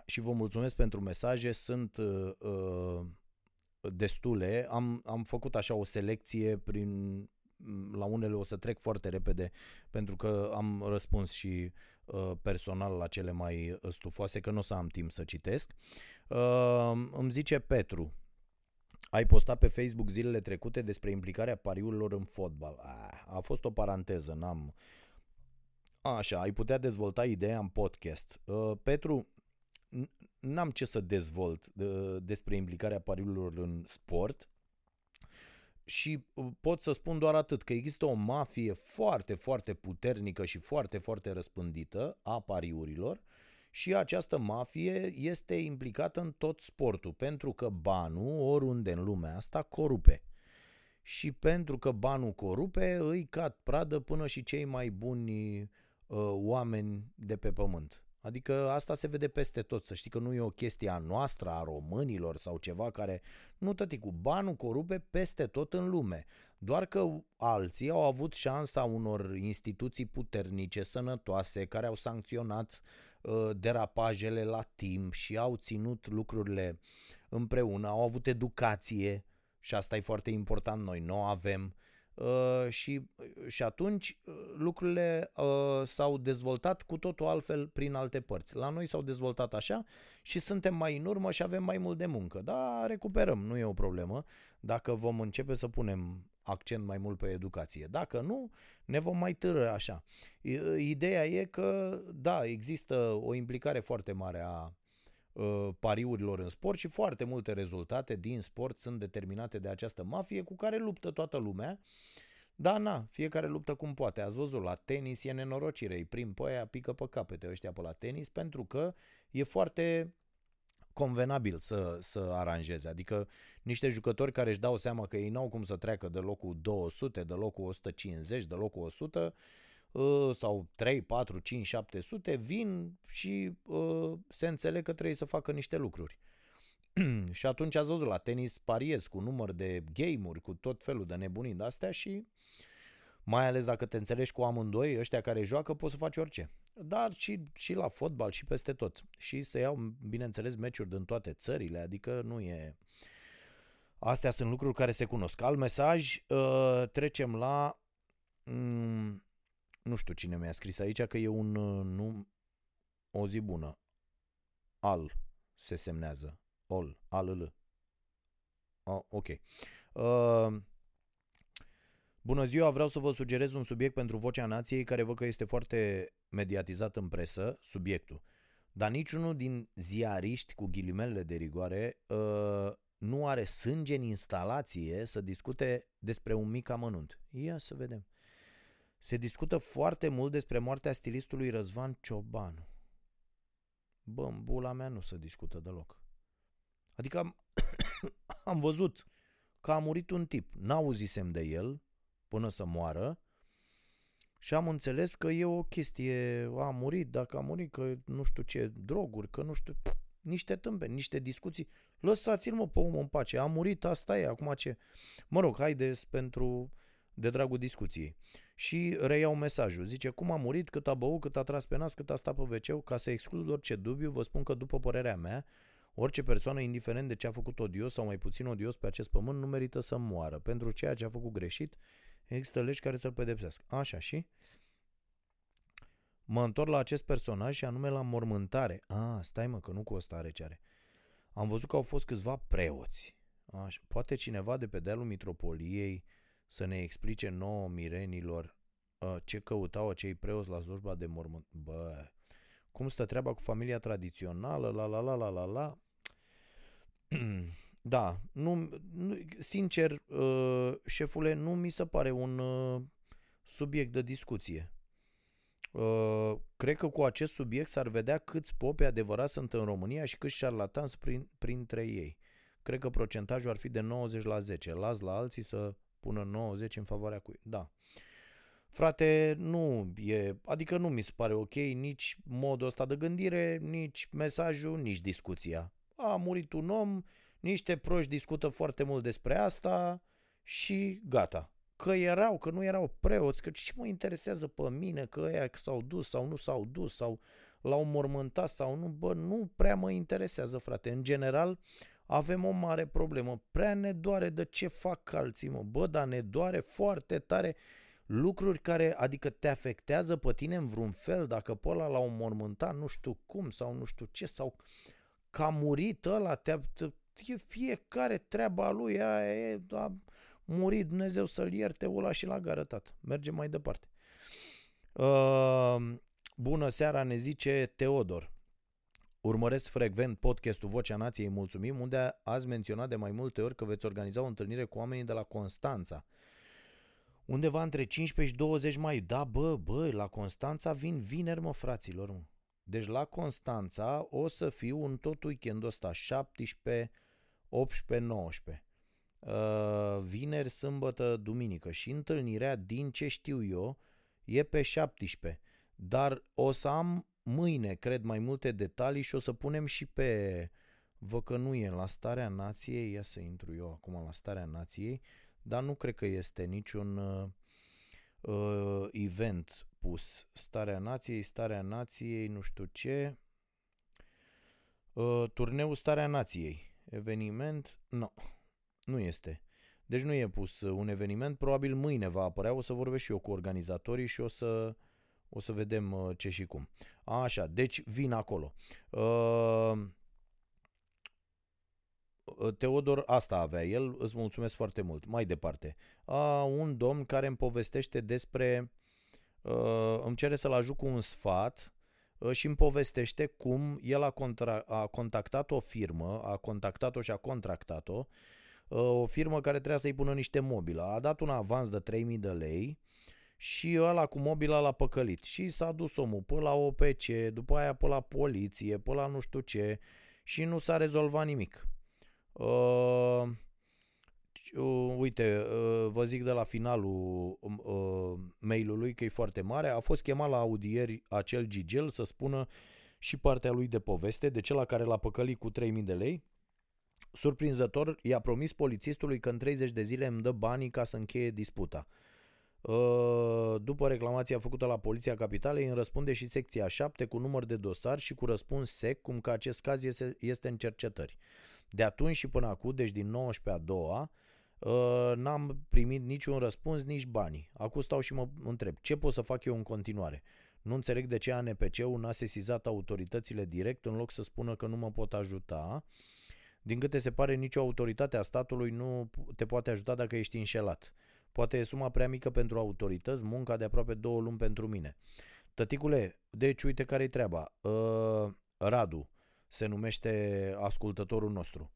S1: și vă mulțumesc pentru mesaje, sunt uh, uh, destule. Am, am făcut așa o selecție prin la unele o să trec foarte repede pentru că am răspuns și uh, personal la cele mai stufoase că nu o să am timp să citesc. Uh, îmi zice Petru, ai postat pe Facebook zilele trecute despre implicarea pariurilor în fotbal. Ah, a fost o paranteză, n-am Așa, ai putea dezvolta ideea în podcast. Uh, Petru, n-am ce să dezvolt uh, despre implicarea pariurilor în sport și uh, pot să spun doar atât, că există o mafie foarte, foarte puternică și foarte, foarte răspândită a pariurilor și această mafie este implicată în tot sportul, pentru că banul, oriunde în lumea asta, corupe. Și pentru că banul corupe, îi cad pradă până și cei mai buni uh, oameni de pe pământ. Adică asta se vede peste tot, să știi că nu e o chestie a noastră, a românilor sau ceva care... Nu, tăti, cu banul corupe peste tot în lume. Doar că alții au avut șansa unor instituții puternice, sănătoase, care au sancționat uh, derapajele la timp și au ținut lucrurile împreună, au avut educație și asta e foarte important, noi nu avem Uh, și, și atunci uh, lucrurile uh, s-au dezvoltat cu totul altfel prin alte părți. La noi s-au dezvoltat așa și suntem mai în urmă și avem mai mult de muncă. Da, recuperăm, nu e o problemă dacă vom începe să punem accent mai mult pe educație. Dacă nu, ne vom mai târă așa. Ideea e că, da, există o implicare foarte mare a Uh, pariurilor în sport și foarte multe rezultate din sport sunt determinate de această mafie cu care luptă toată lumea. Da, na, fiecare luptă cum poate. Ați văzut, la tenis e nenorocire, îi prim pe aia, pică pe capete ăștia pe la tenis pentru că e foarte convenabil să, să aranjeze. Adică niște jucători care își dau seama că ei n-au cum să treacă de locul 200, de locul 150, de locul 100, Uh, sau 3, 4, 5, 700 vin și uh, se înțeleg că trebuie să facă niște lucruri. (clears throat) și atunci ați văzut la tenis pariez cu număr de game-uri, cu tot felul de nebunii de astea și mai ales dacă te înțelegi cu amândoi, ăștia care joacă, poți să faci orice. Dar și, și la fotbal și peste tot. Și să iau, bineînțeles, meciuri din toate țările, adică nu e... Astea sunt lucruri care se cunosc. Al mesaj, uh, trecem la... Um, nu știu cine mi-a scris aici că e un uh, nu o zi bună. Al se semnează. Ol, al, l. Oh, ok. Uh, bună ziua, vreau să vă sugerez un subiect pentru Vocea Nației care văd că este foarte mediatizat în presă, subiectul. Dar niciunul din ziariști cu ghilimele de rigoare uh, nu are sânge în instalație să discute despre un mic amănunt. Ia să vedem. Se discută foarte mult despre moartea stilistului Răzvan Ciobanu. Bă, în bula mea nu se discută deloc. Adică am, (coughs) am văzut că a murit un tip. N-auzisem de el până să moară și am înțeles că e o chestie, a murit, dacă a murit, că nu știu ce, droguri, că nu știu, niște tâmpe, niște discuții. Lăsați-l mă pe omul în pace, a murit, asta e, acum ce? Mă rog, haideți pentru de dragul discuției. Și reiau mesajul. Zice, cum a murit, cât a băut, cât a tras pe nas, cât a stat pe wc ca să exclud orice dubiu, vă spun că după părerea mea, orice persoană, indiferent de ce a făcut odios sau mai puțin odios pe acest pământ, nu merită să moară. Pentru ceea ce a făcut greșit, există legi care să-l pedepsească. Așa și? Mă întorc la acest personaj și anume la mormântare. A, stai mă, că nu cu o stare ce are. Am văzut că au fost câțiva preoți. Așa. Poate cineva de pe dealul mitropoliei să ne explice nouă mirenilor uh, ce căutau acei preoți la slujba de mormânt. Bă, cum stă treaba cu familia tradițională, la la la la la la. (clears throat) da, nu, nu, sincer, uh, șefule, nu mi se pare un uh, subiect de discuție. Uh, cred că cu acest subiect s-ar vedea câți popi adevărați sunt în România și câți șarlatani prin, printre ei. Cred că procentajul ar fi de 90 la 10. Las la alții să pună 90 în favoarea cui. Da. Frate, nu e, adică nu mi se pare ok nici modul ăsta de gândire, nici mesajul, nici discuția. A murit un om, niște proști discută foarte mult despre asta și gata. Că erau, că nu erau preoți, că ce mă interesează pe mine că ăia s-au dus sau nu s-au dus sau l-au mormântat sau nu, bă, nu prea mă interesează, frate. În general, avem o mare problemă. Prea ne doare de ce fac alții, mă. Bă, dar ne doare foarte tare lucruri care, adică te afectează pe tine în vreun fel, dacă pe ăla l-au mormântat, nu știu cum, sau nu știu ce, sau că a murit ăla, te, te, e fiecare treaba lui, aia e, a murit Dumnezeu să-l ierte, ăla și la gară, tată. Mergem mai departe. Uh, bună seara, ne zice Teodor. Urmăresc frecvent podcastul Vocea Nației Mulțumim, unde ați menționat de mai multe ori că veți organiza o întâlnire cu oamenii de la Constanța. Undeva între 15 și 20 mai. Da, bă, bă, la Constanța vin vineri, mă, fraților, mă. Deci la Constanța o să fiu în tot weekendul ăsta, 17, 18, 19. Uh, vineri, sâmbătă, duminică. Și întâlnirea, din ce știu eu, e pe 17. Dar o să am mâine, cred, mai multe detalii și o să punem și pe... Vă că nu e la starea nației, ia să intru eu acum la starea nației, dar nu cred că este niciun uh, uh, event pus. Starea nației, starea nației, nu știu ce. Uh, turneul Starea Nației. Eveniment? Nu, no, nu este. Deci nu e pus un eveniment, probabil mâine va apărea, o să vorbesc și eu cu organizatorii și o să o să vedem uh, ce și cum. Așa, deci vin acolo. Uh, uh, Teodor asta avea el, îți mulțumesc foarte mult. Mai departe. A, un domn care îmi povestește despre uh, îmi cere să-l ajut cu un sfat uh, și îmi povestește cum el a, contra- a contactat o firmă, a contactat-o și a contractat-o, uh, o firmă care trebuia să-i pună niște mobilă. A dat un avans de 3000 de lei și ăla cu mobila l-a păcălit. Și s-a dus omul până la OPC, după aia până la poliție, până la nu știu ce și nu s-a rezolvat nimic. Uh, uh, uite, uh, vă zic de la finalul uh, mailului că e foarte mare. A fost chemat la audieri acel Gigel să spună și partea lui de poveste, de cel care l-a păcălit cu 3000 de lei. Surprinzător, i-a promis polițistului că în 30 de zile îmi dă banii ca să încheie disputa. Uh, după reclamația făcută la Poliția Capitalei, îmi răspunde și secția 7 cu număr de dosar și cu răspuns sec, cum că acest caz este, este în cercetări. De atunci și până acum, deci din 19 a doua, uh, n-am primit niciun răspuns, nici banii. Acum stau și mă întreb, ce pot să fac eu în continuare? Nu înțeleg de ce ANPC-ul n-a sesizat autoritățile direct în loc să spună că nu mă pot ajuta. Din câte se pare, nicio autoritate a statului nu te poate ajuta dacă ești înșelat. Poate e suma prea mică pentru autorități, munca de aproape două luni pentru mine. Tăticule, deci uite care-i treaba. Uh, Radu se numește ascultătorul nostru.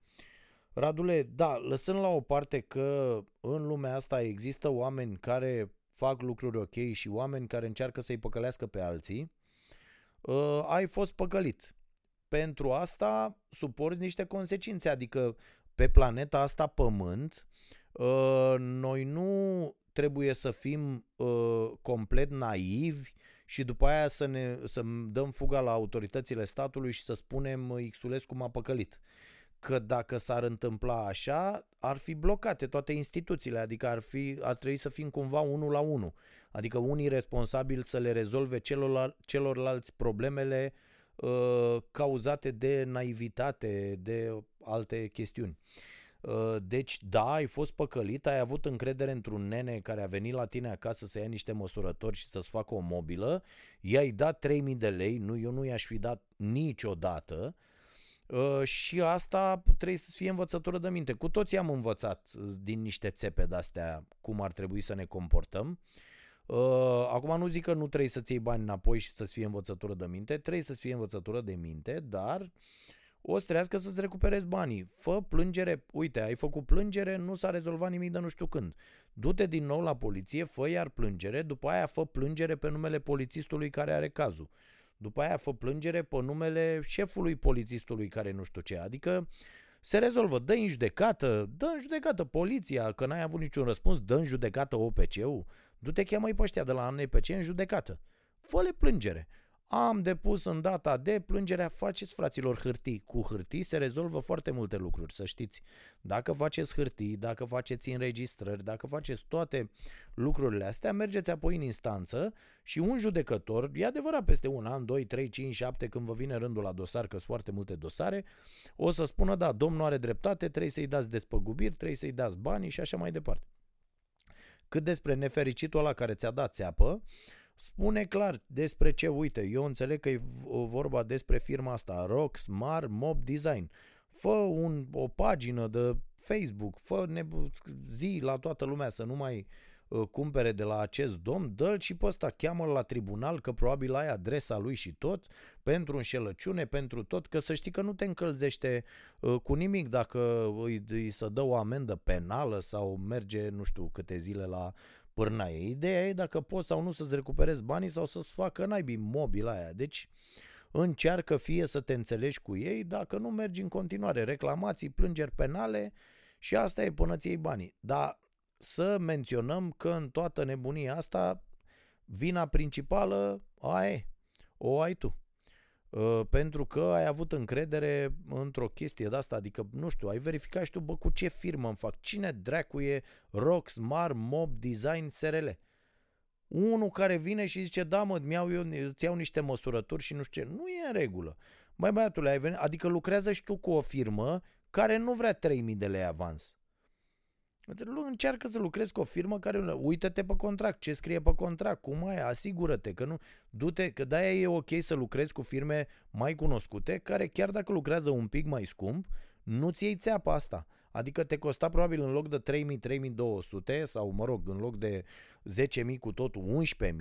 S1: Radule, da, lăsând la o parte că în lumea asta există oameni care fac lucruri ok și oameni care încearcă să-i păcălească pe alții, uh, ai fost păcălit. Pentru asta suporți niște consecințe, adică pe planeta asta Pământ, uh, noi nu trebuie să fim uh, complet naivi și după aia să, ne, să dăm fuga la autoritățile statului și să spunem Xulescu m-a păcălit. Că dacă s-ar întâmpla așa, ar fi blocate toate instituțiile, adică ar, fi, ar trebui să fim cumva unul la unul. Adică unii responsabili să le rezolve celorlal, celorlalți problemele uh, cauzate de naivitate, de alte chestiuni. Uh, Uh, deci, da, ai fost păcălit, ai avut încredere într-un nene care a venit la tine acasă să ia niște măsurători și să-ți facă o mobilă, i-ai dat 3000 de lei, nu, eu nu i-aș fi dat niciodată uh, și asta trebuie să fie învățătură de minte. Cu toții am învățat uh, din niște țepe de-astea cum ar trebui să ne comportăm. Acum nu zic că nu trebuie să-ți iei bani înapoi și să-ți fie învățătură de minte, trebuie să-ți fie învățătură de minte, dar uh, o să trească să-ți recuperezi banii. Fă plângere, uite, ai făcut plângere, nu s-a rezolvat nimic de nu știu când. Du-te din nou la poliție, fă iar plângere, după aia fă plângere pe numele polițistului care are cazul. După aia fă plângere pe numele șefului polițistului care nu știu ce. Adică se rezolvă, dă în judecată, dă în judecată poliția, că n-ai avut niciun răspuns, dă în judecată OPC-ul, du-te cheamă-i pe ăștia de la ANPC în judecată. Fă-le plângere. Am depus în data de plângerea, faceți fraților hârtii. Cu hârtii se rezolvă foarte multe lucruri, să știți. Dacă faceți hârtii, dacă faceți înregistrări, dacă faceți toate lucrurile astea, mergeți apoi în instanță și un judecător, e adevărat peste un an, 2, 3, 5, 7, când vă vine rândul la dosar, că sunt foarte multe dosare, o să spună, da, domnul are dreptate, trebuie să-i dați despăgubiri, trebuie să-i dați banii și așa mai departe. Cât despre nefericitul ăla care ți-a dat țeapă, spune clar despre ce, uite, eu înțeleg că e vorba despre firma asta, Rock Smart Mob Design. Fă un, o pagină de Facebook, fă nebu- zi la toată lumea să nu mai uh, cumpere de la acest domn, dă-l și pe ăsta, cheamă-l la tribunal, că probabil ai adresa lui și tot, pentru înșelăciune, pentru tot, că să știi că nu te încălzește uh, cu nimic dacă îi, îi să dă o amendă penală sau merge nu știu câte zile la pârnaie. Ideea e dacă poți sau nu să-ți recuperezi banii sau să-ți facă naibii mobil aia. Deci încearcă fie să te înțelegi cu ei, dacă nu mergi în continuare. Reclamații, plângeri penale și asta e până ți iei banii. Dar să menționăm că în toată nebunia asta vina principală aia e, o ai tu. Uh, pentru că ai avut încredere într-o chestie de asta, adică, nu știu, ai verificat și tu, bă, cu ce firmă îmi fac, cine dracu e Rock Smart Mob Design SRL? Unul care vine și zice, da mă, mi-au eu, îți iau niște măsurături și nu știu ce, nu e în regulă. Mai băiatule, ai venit, adică lucrează și tu cu o firmă care nu vrea 3000 de lei avans. Încearcă să lucrezi cu o firmă care, uită-te pe contract, ce scrie pe contract, cum ai, asigură-te că nu, du-te, că de-aia e ok să lucrezi cu firme mai cunoscute, care chiar dacă lucrează un pic mai scump, nu-ți iei țeapa asta. Adică te costa probabil în loc de 3.000-3.200 sau mă rog, în loc de 10.000 cu totul 11.000,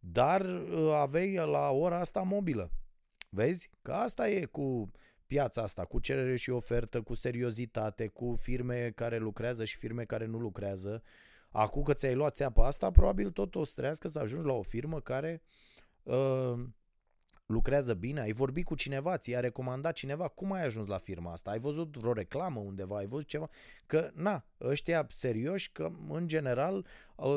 S1: dar uh, aveai la ora asta mobilă. Vezi? Că asta e cu piața asta, cu cerere și ofertă, cu seriozitate, cu firme care lucrează și firme care nu lucrează. Acum că ți-ai luat țeapa asta, probabil tot o să trească să ajungi la o firmă care uh, lucrează bine, ai vorbit cu cineva, ți-a recomandat cineva, cum ai ajuns la firma asta? Ai văzut vreo reclamă undeva, ai văzut ceva? Că, na, ăștia serioși, că în general uh,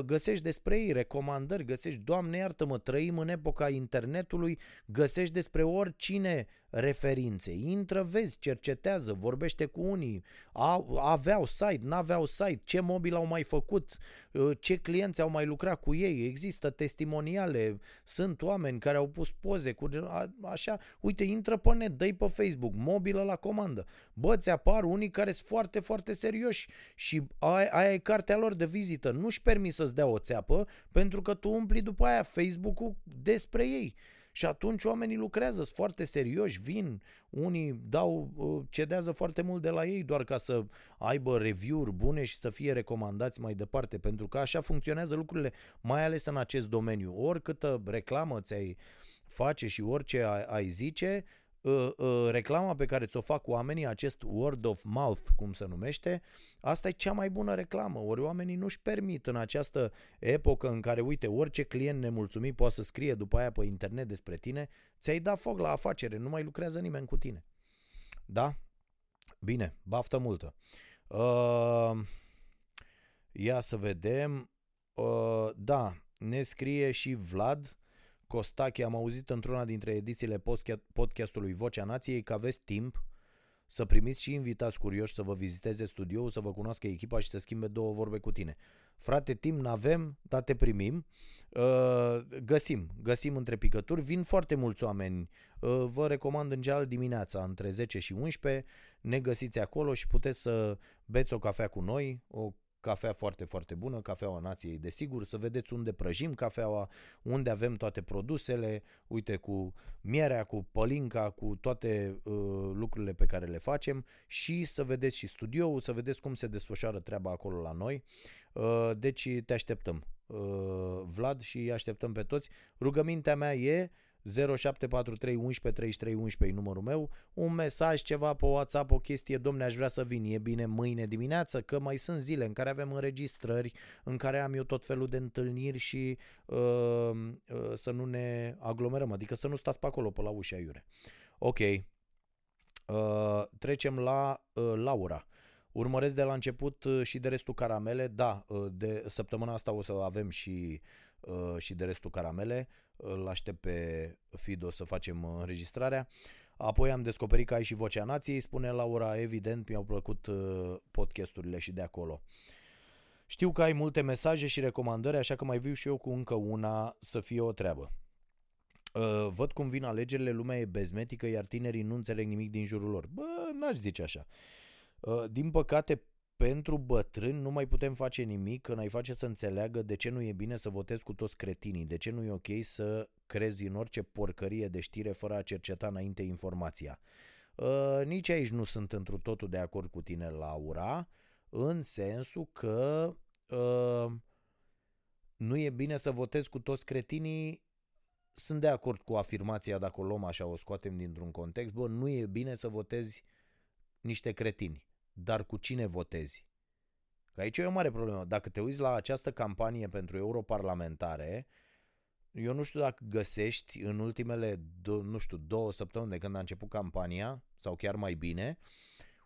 S1: găsești despre ei recomandări, găsești, Doamne iartă-mă, trăim în epoca internetului, găsești despre oricine referințe. Intră, vezi, cercetează, vorbește cu unii, a, aveau site, n-aveau site, ce mobil au mai făcut, uh, ce clienți au mai lucrat cu ei, există testimoniale, sunt oameni care au pus poze cu a, așa, uite, intră pe net, dă pe Facebook, mobilă la comandă. Bă, ți apar unii care sunt foarte, foarte serioși și aia, aia e cartea lor de vizită. Nu-și permis să-ți dea o țeapă pentru că tu umpli după aia Facebook-ul despre ei. Și atunci oamenii lucrează, sunt foarte serioși, vin, unii dau, uh, cedează foarte mult de la ei doar ca să aibă review-uri bune și să fie recomandați mai departe, pentru că așa funcționează lucrurile, mai ales în acest domeniu. Oricâtă reclamă ți-ai face și orice ai, ai zice, uh, uh, reclama pe care ți-o fac oamenii, acest word of mouth, cum se numește, asta e cea mai bună reclamă. Ori oamenii nu-și permit în această epocă în care, uite, orice client nemulțumit poate să scrie după aia pe internet despre tine, ți-ai dat foc la afacere, nu mai lucrează nimeni cu tine. Da? Bine, baftă multă. Uh, ia să vedem. Uh, da, ne scrie și Vlad Costache, am auzit într-una dintre edițiile podcastului Vocea Nației că aveți timp să primiți și invitați curioși să vă viziteze studioul, să vă cunoască echipa și să schimbe două vorbe cu tine. Frate, timp n-avem, dar te primim. Uh, găsim, găsim între picături. Vin foarte mulți oameni. Uh, vă recomand în general dimineața, între 10 și 11. Ne găsiți acolo și puteți să beți o cafea cu noi, o cafea foarte, foarte bună, cafeaua nației, desigur, să vedeți unde prăjim cafeaua, unde avem toate produsele, uite, cu mierea, cu pălinca, cu toate uh, lucrurile pe care le facem și să vedeți și studioul, să vedeți cum se desfășoară treaba acolo la noi. Uh, deci te așteptăm, uh, Vlad, și așteptăm pe toți. Rugămintea mea e 0743 11 33 11 e numărul meu, un mesaj, ceva pe WhatsApp, o chestie, domne, aș vrea să vin, e bine mâine dimineață, că mai sunt zile în care avem înregistrări, în care am eu tot felul de întâlniri și uh, uh, să nu ne aglomerăm, adică să nu stați pe acolo, pe la ușa iure. Ok, uh, trecem la uh, Laura. Urmăresc de la început uh, și de restul caramele, da, uh, de săptămâna asta o să avem și, uh, și de restul caramele îl aștept pe Fido să facem înregistrarea. Apoi am descoperit că ai și Vocea Nației, spune Laura, evident mi-au plăcut uh, podcasturile și de acolo. Știu că ai multe mesaje și recomandări, așa că mai viu și eu cu încă una să fie o treabă. Uh, văd cum vin alegerile, lumea e bezmetică, iar tinerii nu înțeleg nimic din jurul lor. Bă, n-aș zice așa. Uh, din păcate, pentru bătrâni nu mai putem face nimic când ai face să înțeleagă de ce nu e bine să votezi cu toți cretinii, de ce nu e ok să crezi în orice porcărie de știre fără a cerceta înainte informația. Uh, nici aici nu sunt întru totul de acord cu tine, Laura, în sensul că uh, nu e bine să votezi cu toți cretinii sunt de acord cu afirmația, dacă o luăm așa, o scoatem dintr-un context, bă, nu e bine să votezi niște cretini dar cu cine votezi? Că aici e o mare problemă. Dacă te uiți la această campanie pentru europarlamentare, eu nu știu dacă găsești în ultimele, nu știu, două săptămâni de când a început campania, sau chiar mai bine,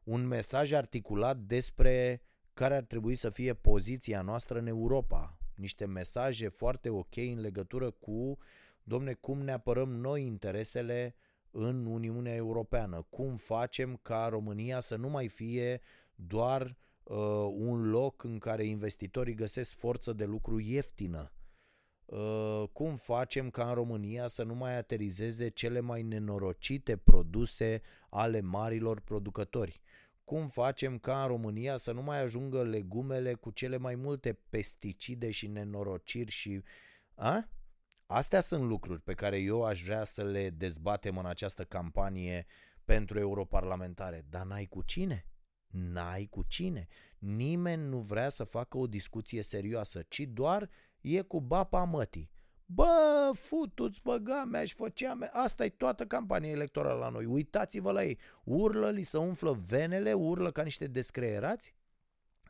S1: un mesaj articulat despre care ar trebui să fie poziția noastră în Europa. Niște mesaje foarte ok în legătură cu, domne, cum ne apărăm noi interesele în Uniunea Europeană. Cum facem ca România să nu mai fie doar uh, un loc în care investitorii găsesc forță de lucru ieftină? Uh, cum facem ca în România să nu mai aterizeze cele mai nenorocite produse ale marilor producători? Cum facem ca în România să nu mai ajungă legumele cu cele mai multe pesticide și nenorociri și... A? Astea sunt lucruri pe care eu aș vrea să le dezbatem în această campanie pentru europarlamentare. Dar n-ai cu cine? N-ai cu cine. Nimeni nu vrea să facă o discuție serioasă, ci doar e cu bapa mătii. Bă, futuți, băga mea și făcea mea. Asta e toată campania electorală la noi. Uitați-vă la ei. Urlă, li se umflă venele, urlă ca niște descreierați,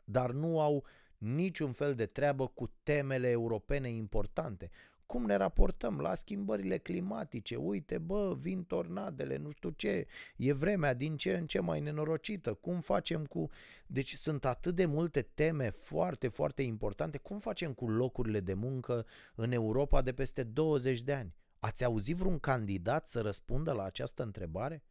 S1: dar nu au niciun fel de treabă cu temele europene importante, cum ne raportăm la schimbările climatice, uite bă, vin tornadele, nu știu ce, e vremea din ce în ce mai nenorocită, cum facem cu... Deci sunt atât de multe teme foarte, foarte importante, cum facem cu locurile de muncă în Europa de peste 20 de ani? Ați auzit vreun candidat să răspundă la această întrebare?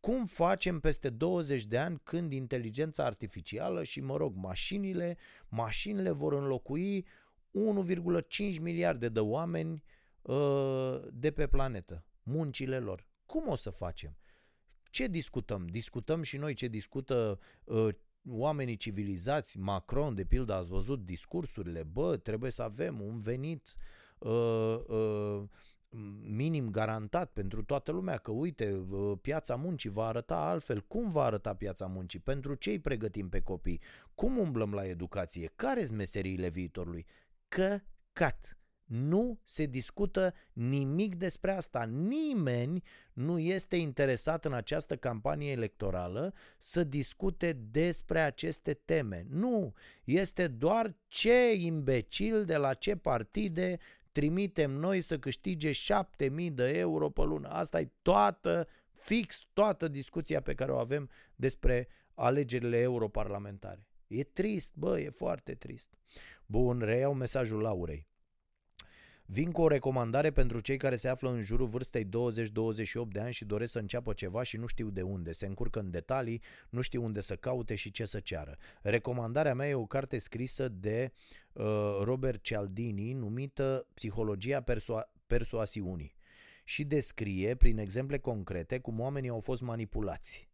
S1: Cum facem peste 20 de ani când inteligența artificială și, mă rog, mașinile, mașinile vor înlocui 1,5 miliarde de oameni uh, de pe planetă, muncile lor. Cum o să facem? Ce discutăm? Discutăm și noi ce discută uh, oamenii civilizați, Macron, de pildă, ați văzut discursurile, bă, trebuie să avem un venit uh, uh, minim garantat pentru toată lumea, că uite, uh, piața muncii va arăta altfel. Cum va arăta piața muncii? Pentru ce îi pregătim pe copii? Cum umblăm la educație? Care sunt meseriile viitorului? Căcat. Nu se discută nimic despre asta. Nimeni nu este interesat în această campanie electorală să discute despre aceste teme. Nu, este doar ce imbecil de la ce partide trimitem noi să câștige 7000 de euro pe lună. Asta e toată, fix toată discuția pe care o avem despre alegerile europarlamentare. E trist, bă, e foarte trist. Bun, reiau mesajul Laurei. Vin cu o recomandare pentru cei care se află în jurul vârstei 20-28 de ani și doresc să înceapă ceva și nu știu de unde. Se încurcă în detalii, nu știu unde să caute și ce să ceară. Recomandarea mea e o carte scrisă de uh, Robert Cialdini numită Psihologia perso- persoasiunii și descrie prin exemple concrete cum oamenii au fost manipulați.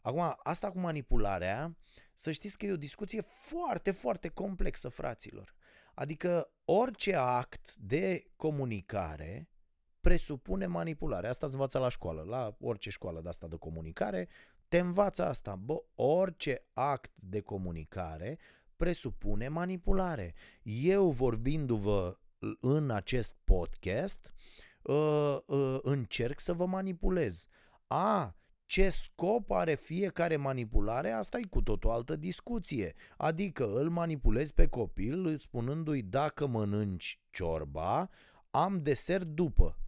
S1: Acum, asta cu manipularea, să știți că e o discuție foarte, foarte complexă, fraților. Adică orice act de comunicare presupune manipulare. Asta îți învață la școală, la orice școală de asta de comunicare, te învață asta. Bă, orice act de comunicare presupune manipulare. Eu vorbindu-vă în acest podcast, uh, uh, încerc să vă manipulez. A, ce scop are fiecare manipulare, asta e cu tot o altă discuție. Adică îl manipulezi pe copil spunându-i dacă mănânci ciorba, am desert după.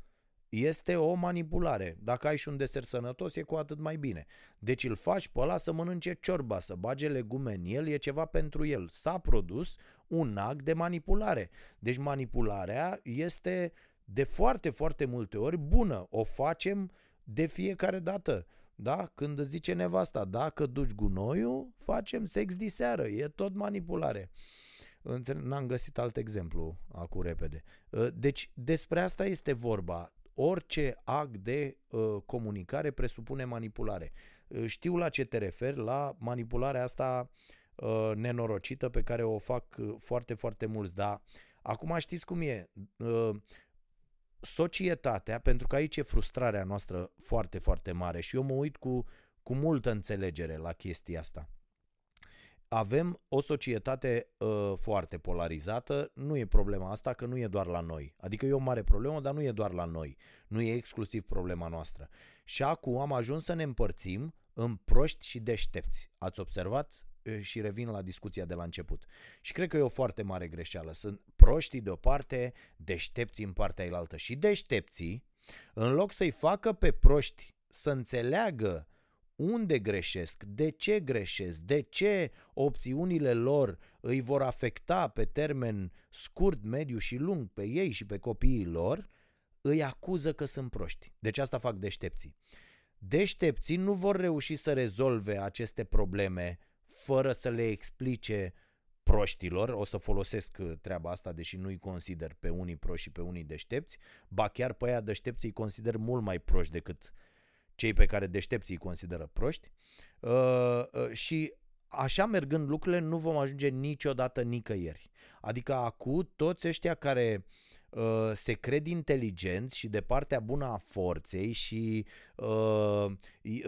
S1: Este o manipulare. Dacă ai și un desert sănătos, e cu atât mai bine. Deci îl faci pe ăla să mănânce ciorba, să bage legume în el, e ceva pentru el. S-a produs un act de manipulare. Deci manipularea este de foarte, foarte multe ori bună. O facem de fiecare dată. Da? Când îți zice nevasta, dacă duci gunoiul, facem sex diseară. E tot manipulare. N-am găsit alt exemplu acum repede. Ă, deci despre asta este vorba. Orice act de uh, comunicare presupune manipulare. Ă, știu la ce te referi, la manipularea asta uh, nenorocită pe care o fac foarte, foarte mulți, dar acum știți cum e. Uh, societatea, pentru că aici e frustrarea noastră foarte, foarte mare și eu mă uit cu, cu multă înțelegere la chestia asta. Avem o societate uh, foarte polarizată, nu e problema asta că nu e doar la noi. Adică e o mare problemă, dar nu e doar la noi. Nu e exclusiv problema noastră. Și acum am ajuns să ne împărțim în proști și deștepți. Ați observat? Și revin la discuția de la început. Și cred că e o foarte mare greșeală. Sunt proștii de o parte, deștepții în partea elaltă. Și deștepții, în loc să-i facă pe proști să înțeleagă unde greșesc, de ce greșesc, de ce opțiunile lor îi vor afecta pe termen scurt, mediu și lung pe ei și pe copiii lor, îi acuză că sunt proști. Deci asta fac deștepții. Deștepții nu vor reuși să rezolve aceste probleme fără să le explice proștilor, o să folosesc uh, treaba asta, deși nu-i consider pe unii proști și pe unii deștepți, ba chiar pe aia deștepți îi consider mult mai proști decât cei pe care deștepții îi consideră proști. Uh, uh, și așa mergând lucrurile nu vom ajunge niciodată nicăieri. Adică acum toți ăștia care uh, uh, se cred inteligenți și de partea bună a forței și uh,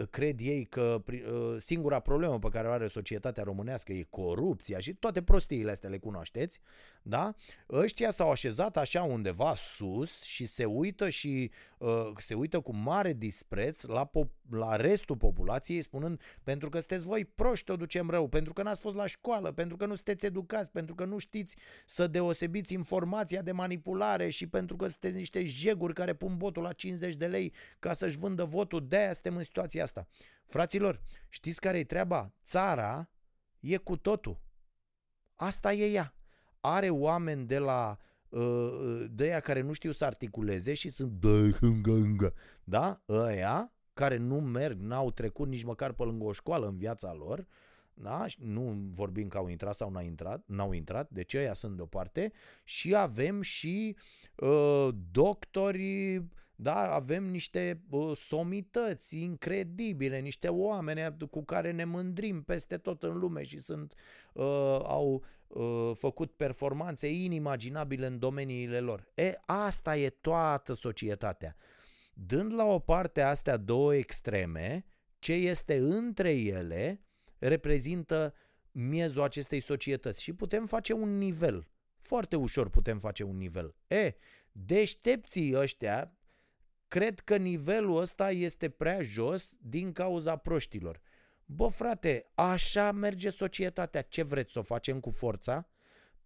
S1: cred ei că uh, singura problemă pe care o are societatea românească e corupția și toate prostiile astea le cunoașteți, da? Ăștia s-au așezat așa undeva sus și se uită și uh, se uită cu mare dispreț la, pop- la restul populației spunând pentru că sunteți voi proști o ducem rău, pentru că n-ați fost la școală, pentru că nu sunteți educați, pentru că nu știți să deosebiți informația de manipulare și pentru că sunteți niște jeguri care pun votul la 50 de lei ca să-și vândă votul, de-aia suntem în situația asta. Fraților, știți care e treaba? Țara e cu totul. Asta e ea are oameni de la uh, uh, de aia care nu știu să articuleze și sunt da? Ăia care nu merg, n-au trecut nici măcar pe lângă o școală în viața lor, da? nu vorbim că au intrat sau n-au intrat, n-au intrat, deci ăia sunt deoparte și avem și uh, doctori da, avem niște uh, somități incredibile, niște oameni cu care ne mândrim peste tot în lume și sunt uh, au uh, făcut performanțe inimaginabile în domeniile lor. E, asta e toată societatea. Dând la o parte astea două extreme, ce este între ele reprezintă miezul acestei societăți și putem face un nivel foarte ușor putem face un nivel. E, deștepții ăștia cred că nivelul ăsta este prea jos din cauza proștilor. Bă, frate, așa merge societatea. Ce vreți să o facem cu forța?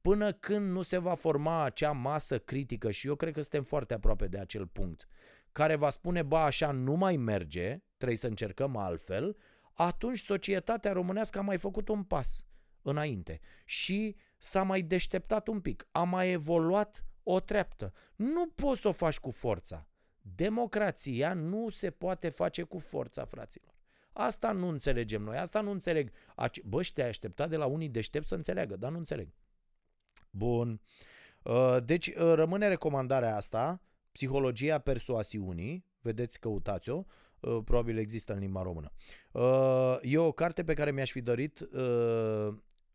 S1: Până când nu se va forma acea masă critică și eu cred că suntem foarte aproape de acel punct, care va spune, ba, așa nu mai merge, trebuie să încercăm altfel, atunci societatea românească a mai făcut un pas înainte și s-a mai deșteptat un pic, a mai evoluat o treaptă. Nu poți să o faci cu forța. Democrația nu se poate face cu forța, fraților. Asta nu înțelegem noi, asta nu înțeleg. Bă, și te-ai așteptat de la unii deștepți să înțeleagă, dar nu înțeleg. Bun. Uh, deci uh, rămâne recomandarea asta, Psihologia persoasiunii, vedeți, căutați-o, uh, probabil există în limba română. E o carte pe care mi-aș fi dorit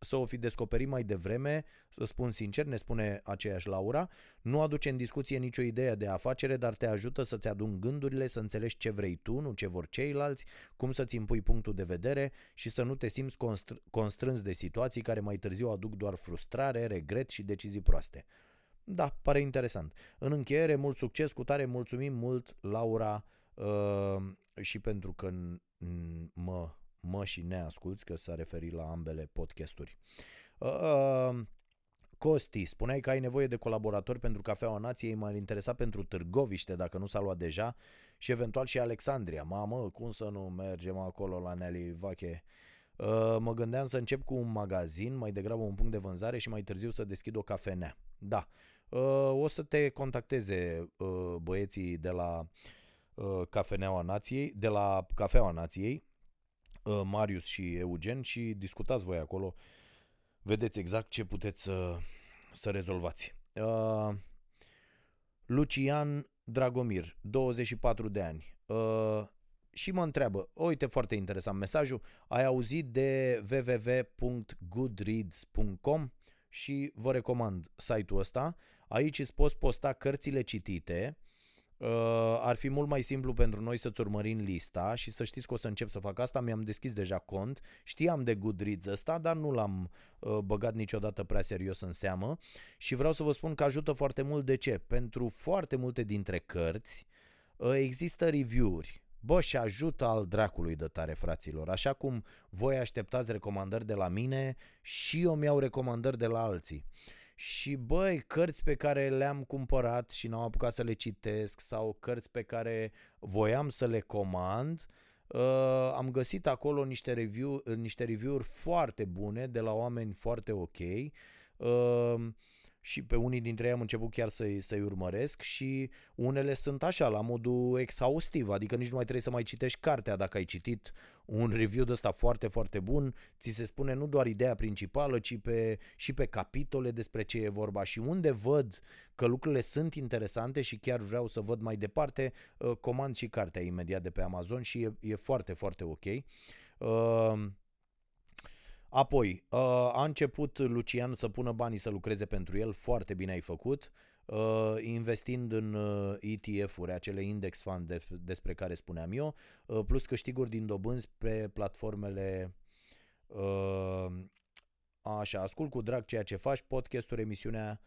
S1: să o fi descoperit mai devreme, să spun sincer, ne spune aceeași Laura, nu aduce în discuție nicio idee de afacere, dar te ajută să-ți adun gândurile, să înțelegi ce vrei tu, nu ce vor ceilalți, cum să-ți impui punctul de vedere și să nu te simți constr- constrâns de situații care mai târziu aduc doar frustrare, regret și decizii proaste. Da, pare interesant. În încheiere, mult succes, cu tare mulțumim mult, Laura, uh, și pentru că mă mă și ne asculți, că s-a referit la ambele podcasturi. Uh, Costi, spuneai că ai nevoie de colaboratori pentru Cafeaua Nației, m-ar interesa pentru Târgoviște, dacă nu s-a luat deja, și eventual și Alexandria. Mamă, cum să nu mergem acolo la Nelly Vache? Uh, mă gândeam să încep cu un magazin, mai degrabă un punct de vânzare și mai târziu să deschid o cafenea. Da, uh, o să te contacteze uh, băieții de la uh, Cafeneaua Nației, de la Cafeaua Nației, Uh, Marius și Eugen și discutați voi acolo. Vedeți exact ce puteți să, să rezolvați. Uh, Lucian Dragomir, 24 de ani. Uh, și mă întreabă, uite foarte interesant mesajul, ai auzit de www.goodreads.com și vă recomand site-ul ăsta. Aici îți poți posta cărțile citite, Uh, ar fi mult mai simplu pentru noi să-ți urmărim lista și să știți că o să încep să fac asta. Mi-am deschis deja cont, știam de Goodreads ăsta, dar nu l-am uh, băgat niciodată prea serios în seamă și vreau să vă spun că ajută foarte mult. De ce? Pentru foarte multe dintre cărți uh, există review-uri. Bă, și ajută al dracului de tare, fraților. Așa cum voi așteptați recomandări de la mine și eu mi-au recomandări de la alții. Și băi, cărți pe care le-am cumpărat și n-am apucat să le citesc sau cărți pe care voiam să le comand, uh, am găsit acolo niște, review, niște review-uri foarte bune de la oameni foarte ok. Uh, și pe unii dintre ei am început chiar să-i, să-i urmăresc și unele sunt așa, la modul exhaustiv, adică nici nu mai trebuie să mai citești cartea dacă ai citit un review de ăsta foarte, foarte bun, ți se spune nu doar ideea principală, ci pe, și pe capitole despre ce e vorba și unde văd că lucrurile sunt interesante și chiar vreau să văd mai departe, uh, comand și cartea imediat de pe Amazon și e, e foarte, foarte ok. Uh, Apoi, uh, a început Lucian să pună banii să lucreze pentru el, foarte bine ai făcut, uh, investind în uh, ETF-uri, acele index fund despre care spuneam eu, plus câștiguri din dobânzi pe platformele Așa, ascult cu drag ceea ce faci, podcastul, emisiunea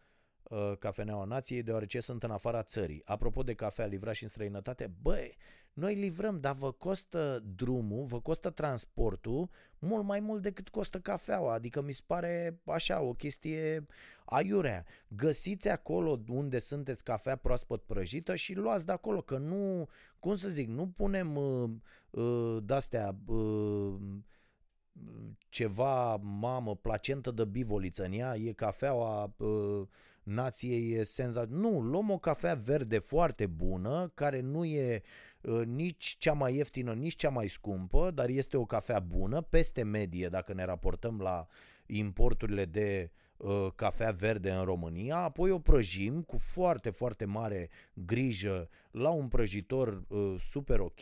S1: Cafeneaua Nației, deoarece sunt în afara țării. Apropo de cafea livrat și în străinătate, băi, noi livrăm, dar vă costă drumul, vă costă transportul mult mai mult decât costă cafeaua. Adică mi se pare așa o chestie aiurea. Găsiți acolo unde sunteți cafea proaspăt prăjită și luați de acolo, că nu, cum să zic, nu punem uh, uh, de-astea... Uh, ceva, mamă, placentă de bivoliță în ea, e cafeaua uh, nației e senzațională. Nu, luăm o cafea verde foarte bună, care nu e uh, nici cea mai ieftină, nici cea mai scumpă, dar este o cafea bună, peste medie dacă ne raportăm la importurile de uh, cafea verde în România, apoi o prăjim cu foarte, foarte mare grijă la un prăjitor uh, super ok,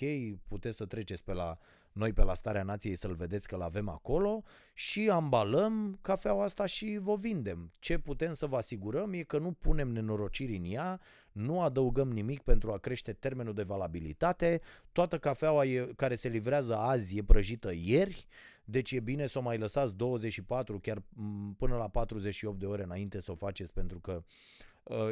S1: puteți să treceți pe la noi pe la Starea Nației să-l vedeți că-l avem acolo. Și ambalăm cafeaua asta și vă vindem. Ce putem să vă asigurăm e că nu punem nenorociri în ea, nu adăugăm nimic pentru a crește termenul de valabilitate, toată cafeaua e, care se livrează azi e prăjită ieri, Deci e bine să o mai lăsați 24, chiar până la 48 de ore înainte să o faceți pentru că uh,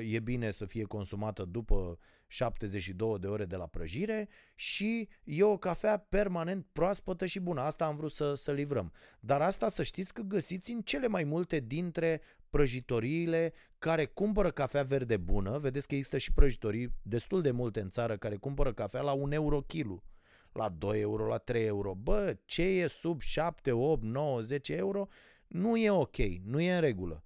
S1: e bine să fie consumată după 72 de ore de la prăjire și e o cafea permanent proaspătă și bună. Asta am vrut să, să livrăm. Dar asta să știți că găsiți în cele mai multe dintre prăjitoriile care cumpără cafea verde bună. Vedeți că există și prăjitorii destul de multe în țară care cumpără cafea la un euro kilu la 2 euro, la 3 euro. Bă, ce e sub 7, 8, 9, 10 euro nu e ok, nu e în regulă.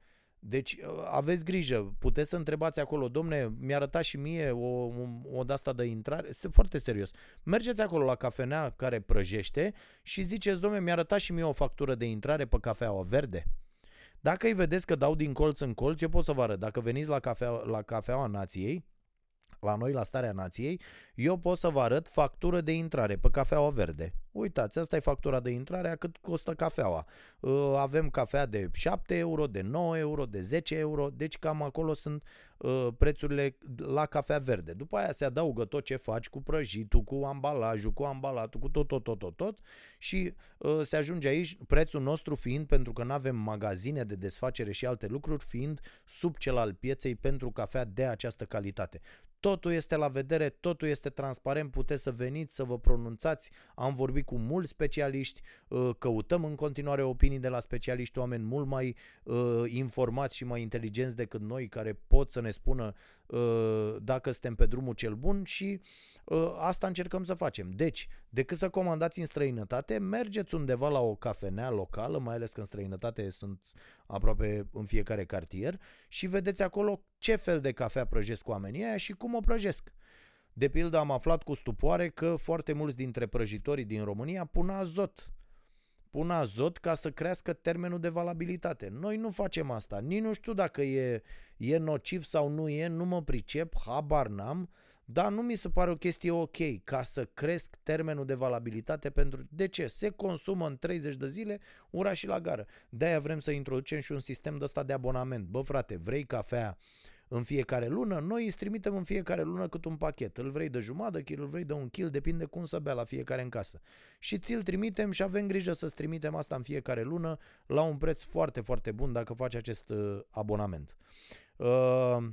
S1: Deci uh, aveți grijă, puteți să întrebați acolo, domne, mi-a arătat și mie o, o, o de-asta de intrare, este foarte serios. Mergeți acolo la cafenea care prăjește și ziceți, domne, mi-a arătat și mie o factură de intrare pe cafeaua verde. Dacă îi vedeți că dau din colț în colț, eu pot să vă arăt. Dacă veniți la, cafea, la cafeaua nației, la noi, la Starea Nației, eu pot să vă arăt factură de intrare pe cafeaua verde. Uitați, asta e factura de intrare a cât costă cafeaua. Uh, avem cafea de 7 euro, de 9 euro, de 10 euro, deci cam acolo sunt uh, prețurile la cafea verde. După aia se adaugă tot ce faci cu prăjitul, cu ambalajul, cu ambalatul, cu tot, tot, tot, tot, tot și uh, se ajunge aici, prețul nostru fiind, pentru că nu avem magazine de desfacere și alte lucruri, fiind sub cel al pieței pentru cafea de această calitate. Totul este la vedere, totul este transparent, puteți să veniți, să vă pronunțați. Am vorbit cu mulți specialiști, uh, căutăm în continuare opinii de la specialiști, oameni mult mai uh, informați și mai inteligenți decât noi, care pot să ne spună uh, dacă suntem pe drumul cel bun și asta încercăm să facem. Deci, decât să comandați în străinătate, mergeți undeva la o cafenea locală, mai ales că în străinătate sunt aproape în fiecare cartier și vedeți acolo ce fel de cafea prăjesc oamenii aia și cum o prăjesc. De pildă am aflat cu stupoare că foarte mulți dintre prăjitorii din România pun azot. Pun azot ca să crească termenul de valabilitate. Noi nu facem asta. Nici nu știu dacă e, e nociv sau nu e, nu mă pricep, habar n-am, dar nu mi se pare o chestie ok ca să cresc termenul de valabilitate pentru... De ce? Se consumă în 30 de zile, ura și la gară. De-aia vrem să introducem și un sistem de ăsta de abonament. Bă, frate, vrei cafea în fiecare lună, noi îți trimitem în fiecare lună cât un pachet. Îl vrei de jumătate, îl vrei de un kil, depinde cum să bea la fiecare în casă. Și ți-l trimitem și avem grijă să-ți trimitem asta în fiecare lună la un preț foarte, foarte bun dacă faci acest uh, abonament. Uh,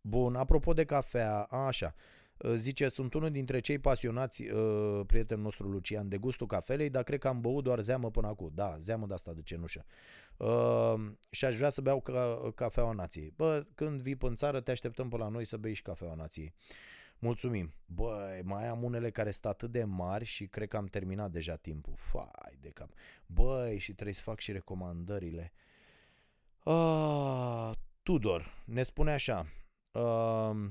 S1: bun, apropo de cafea, a, așa, uh, zice, sunt unul dintre cei pasionați, uh, prietenul nostru Lucian, de gustul cafelei, dar cred că am băut doar zeamă până acum. Da, zeamă de asta de cenușă. Uh, și aș vrea să beau ca, cafeaua nației. Bă, când vii în țară, te așteptăm pe la noi să bei și cafeaua nației. Mulțumim. Băi, mai am unele care sunt atât de mari și cred că am terminat deja timpul. Fai de cap. Băi, și trebuie să fac și recomandările. Uh, Tudor ne spune așa. Uh,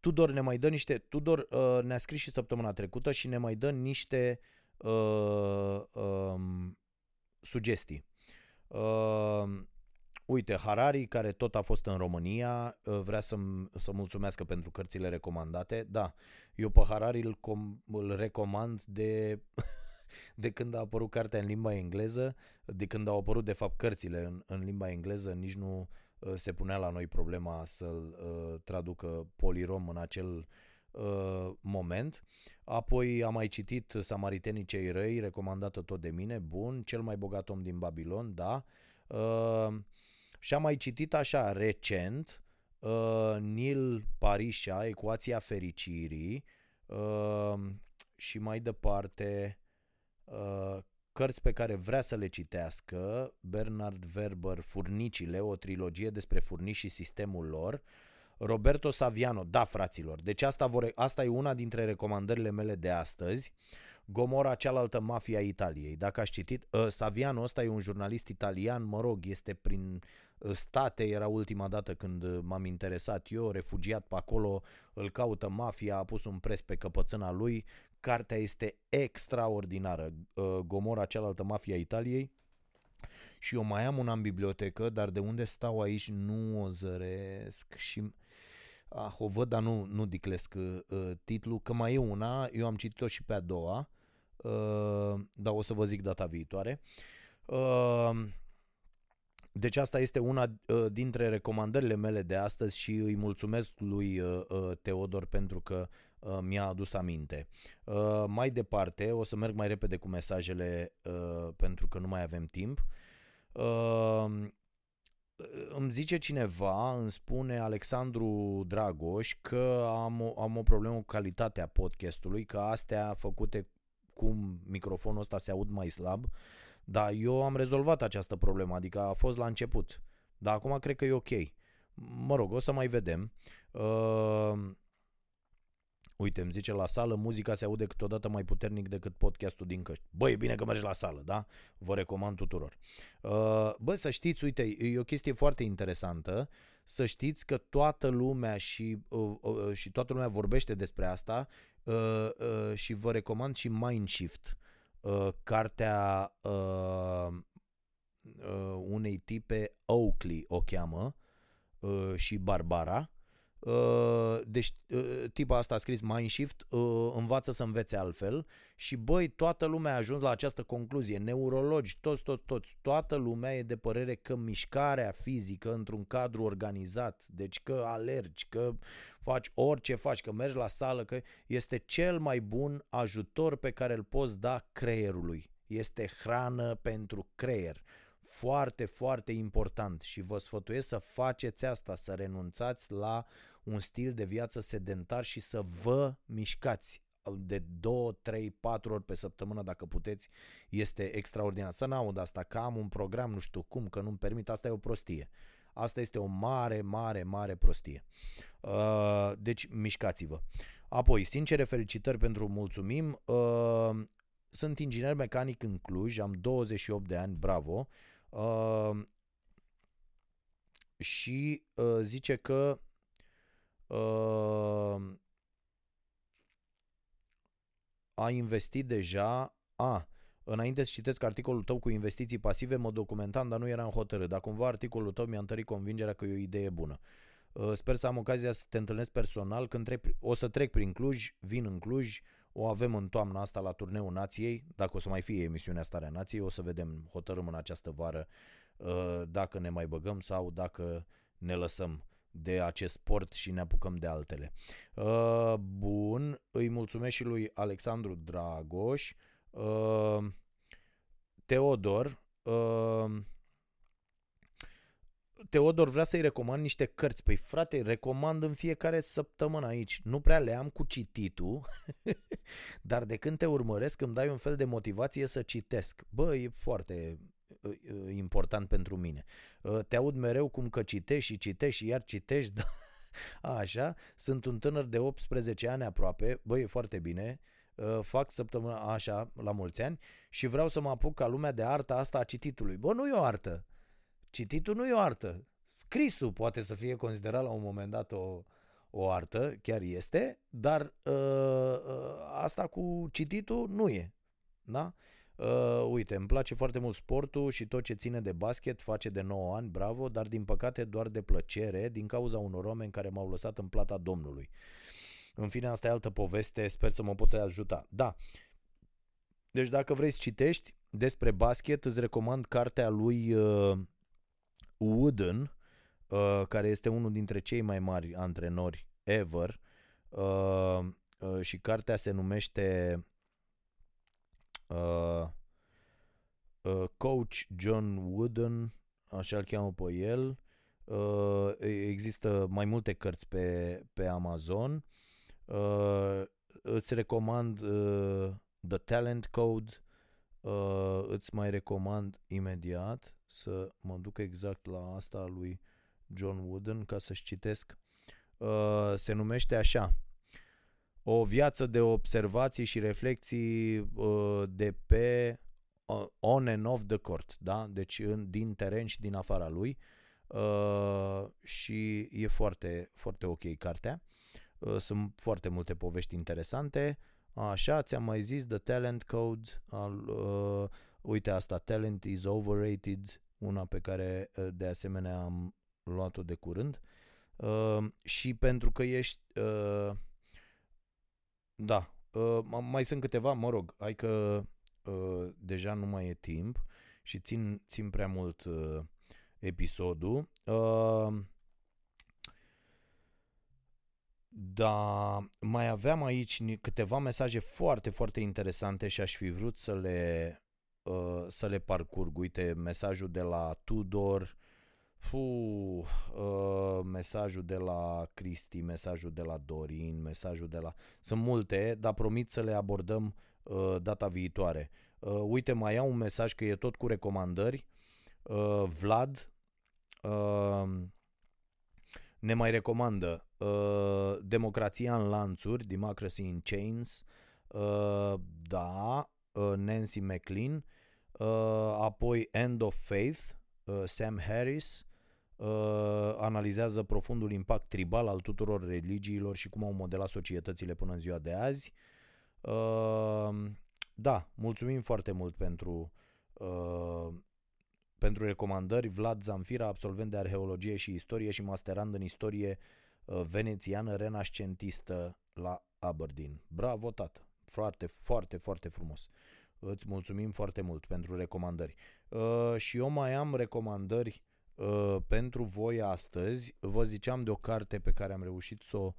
S1: Tudor ne mai dă niște... Tudor uh, ne-a scris și săptămâna trecută și ne mai dă niște uh, um, sugestii. Uh, uite, Harari, care tot a fost în România, uh, vrea să, să mulțumească pentru cărțile recomandate. Da, eu pe Harari îl, com, îl recomand de, (laughs) de când a apărut cartea în limba engleză, de când au apărut, de fapt, cărțile în, în limba engleză, nici nu uh, se punea la noi problema să-l uh, traducă polirom în acel uh, moment. Apoi am mai citit Samaritenii cei răi, recomandată tot de mine, bun, cel mai bogat om din Babilon, da. Uh, și am mai citit așa recent uh, Nil Parisha, Ecuația fericirii uh, și mai departe uh, cărți pe care vrea să le citească, Bernard Werber, Furnicile, o trilogie despre furnici și sistemul lor, uh, Roberto Saviano, da fraților, deci asta, vor, asta e una dintre recomandările mele de astăzi. Gomora, cealaltă mafia Italiei. Dacă ați citit, uh, Saviano ăsta e un jurnalist italian, mă rog, este prin uh, state, era ultima dată când uh, m-am interesat eu, refugiat pe acolo, îl caută mafia, a pus un pres pe căpățâna lui. Cartea este extraordinară. Uh, Gomora, cealaltă mafia Italiei. Și eu mai am una în bibliotecă, dar de unde stau aici nu o zăresc și ah, o văd, dar nu, nu diclesc uh, titlul, că mai e una, eu am citit-o și pe a doua, uh, dar o să vă zic data viitoare. Uh, deci asta este una uh, dintre recomandările mele de astăzi și îi mulțumesc lui uh, uh, Teodor pentru că uh, mi-a adus aminte. Uh, mai departe, o să merg mai repede cu mesajele uh, pentru că nu mai avem timp. Uh, îmi zice cineva, îmi spune Alexandru Dragoș că am o, am o problemă cu calitatea podcastului, că astea făcute cum microfonul ăsta se aud mai slab, dar eu am rezolvat această problemă, adică a fost la început. Dar acum cred că e ok. Mă rog, o să mai vedem. Uh, Uite, îmi zice la sală, muzica se aude câteodată mai puternic decât podcastul din căști. Băi, e bine că mergi la sală, da? Vă recomand tuturor. Uh, bă, să știți, uite, e o chestie foarte interesantă, să știți că toată lumea și, uh, uh, și toată lumea vorbește despre asta uh, uh, și vă recomand și Mindshift, uh, cartea uh, uh, unei tipe Oakley o cheamă uh, și Barbara Uh, deci uh, tipa asta a scris Mindshift, uh, învață să învețe altfel și băi, toată lumea a ajuns la această concluzie, neurologi, toți, toți, toți, toată lumea e de părere că mișcarea fizică într-un cadru organizat, deci că alergi, că faci orice faci, că mergi la sală, că este cel mai bun ajutor pe care îl poți da creierului. Este hrană pentru creier foarte, foarte important și vă sfătuiesc să faceți asta, să renunțați la un stil de viață sedentar și să vă mișcați de 2, 3, 4 ori pe săptămână dacă puteți, este extraordinar. Să n-aud asta, că am un program, nu știu cum, că nu-mi permit, asta e o prostie. Asta este o mare, mare, mare prostie. Uh, deci, mișcați-vă. Apoi, sincere felicitări pentru mulțumim. Uh, sunt inginer mecanic în Cluj, am 28 de ani, bravo. Uh, și uh, zice că uh, a investit deja, a, înainte să citesc articolul tău cu investiții pasive, mă documentam, dar nu eram hotărât. Dar cumva articolul tău mi-a întărit convingerea că e o idee bună. Uh, sper să am ocazia să te întâlnesc personal. Când trec, o să trec prin Cluj, vin în Cluj, o avem în toamna asta la turneul Nației, dacă o să mai fie emisiunea Starea Nației, o să vedem, hotărâm în această vară uh, dacă ne mai băgăm sau dacă ne lăsăm de acest sport și ne apucăm de altele. Uh, bun, îi mulțumesc și lui Alexandru Dragoș. Uh, Teodor, uh, Teodor vrea să-i recomand niște cărți. Păi frate, recomand în fiecare săptămână aici. Nu prea le am cu cititul, (laughs) dar de când te urmăresc îmi dai un fel de motivație să citesc. Bă, e foarte Uh, uh, important pentru mine. Uh, te aud mereu cum că citești și citești și iar citești, (laughs) da? Așa, sunt un tânăr de 18 ani aproape, băi, e foarte bine, fac săptămâna așa, la mulți ani, și vreau să mă apuc ca lumea de arta asta a cititului. Bă, nu e o artă. Cititul nu e o artă. Scrisul poate să fie considerat la un moment dat o, o artă, chiar este, dar uh, uh, asta cu cititul nu e. Da? Uh, uite, îmi place foarte mult sportul și tot ce ține de basket, face de 9 ani, bravo, dar din păcate doar de plăcere, din cauza unor oameni care m-au lăsat în plata Domnului. În fine, asta e altă poveste, sper să mă pot ajuta. Da, deci dacă vrei să citești despre basket, îți recomand cartea lui uh, Wooden, uh, care este unul dintre cei mai mari antrenori ever uh, uh, și cartea se numește uh, uh, Coach John Wooden, așa îl cheamă pe el. Uh, există mai multe cărți pe, pe Amazon. Uh, îți recomand uh, The Talent Code. Uh, îți mai recomand imediat să mă duc exact la asta lui John Wooden ca să-și citesc. Uh, se numește așa o viață de observații și reflexii uh, de pe uh, on and off the court, da? Deci în, din teren și din afara lui. Uh, și e foarte, foarte ok cartea. Uh, sunt foarte multe povești interesante. Așa, ți-am mai zis The Talent Code. Al, uh, uite asta, Talent is Overrated, una pe care uh, de asemenea am luat-o de curând. Uh, și pentru că ești... Uh, da. Uh, mai sunt câteva, mă rog, hai că uh, deja nu mai e timp și țin, țin prea mult uh, episodul. Uh, dar mai aveam aici câteva mesaje foarte, foarte interesante și aș fi vrut să le, uh, să le parcurg. Uite, mesajul de la Tudor, Fu, uh, mesajul de la Cristi, mesajul de la Dorin, mesajul de la... Sunt multe, dar promit să le abordăm uh, data viitoare. Uh, uite, mai au un mesaj că e tot cu recomandări. Uh, Vlad uh, ne mai recomandă uh, Democrația în lanțuri, Democracy in Chains, uh, da, uh, Nancy McLean, uh, apoi End of Faith, uh, Sam Harris, uh, analizează profundul impact tribal al tuturor religiilor și cum au modelat societățile până în ziua de azi. Uh, da, mulțumim foarte mult pentru uh, pentru recomandări. Vlad Zamfira, absolvent de arheologie și istorie și masterand în istorie uh, venețiană renascentistă la Aberdeen. Bravo, tată! Foarte, foarte, foarte frumos. Îți mulțumim foarte mult pentru recomandări. Uh, și eu mai am recomandări uh, pentru voi astăzi. Vă ziceam de o carte pe care am reușit să o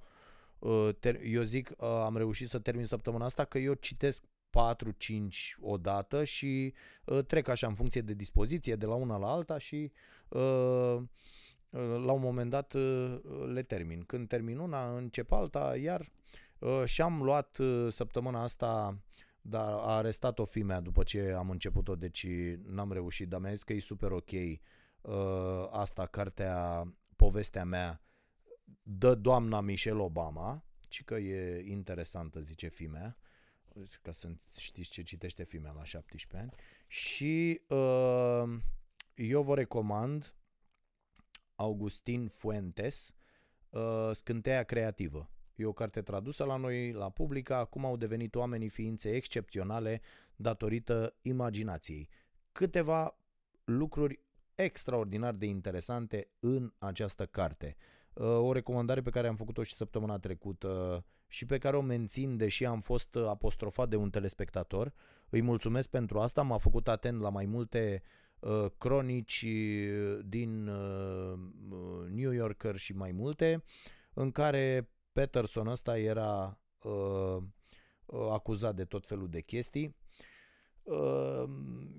S1: uh, eu zic, uh, am reușit să termin săptămâna asta că eu citesc 4-5 odată și uh, trec așa în funcție de dispoziție de la una la alta și uh, uh la un moment dat uh, le termin. Când termin una, încep alta, iar uh, și-am luat uh, săptămâna asta dar a arestat o fimea după ce am început-o, deci n-am reușit, dar mi-a zis că e super ok uh, asta, cartea, povestea mea, dă doamna Michelle Obama, ci că e interesantă, zice fimea, ca să știți ce citește fimea la 17 ani. Și uh, eu vă recomand Augustin Fuentes, uh, Scânteia Creativă. E o carte tradusă la noi, la Publica, acum au devenit oamenii ființe excepționale datorită imaginației. Câteva lucruri extraordinar de interesante în această carte. Uh, o recomandare pe care am făcut-o și săptămâna trecută și pe care o mențin deși am fost apostrofat de un telespectator. Îi mulțumesc pentru asta, m-a făcut atent la mai multe uh, cronici din uh, New Yorker și mai multe, în care Peterson ăsta era uh, acuzat de tot felul de chestii Ehm,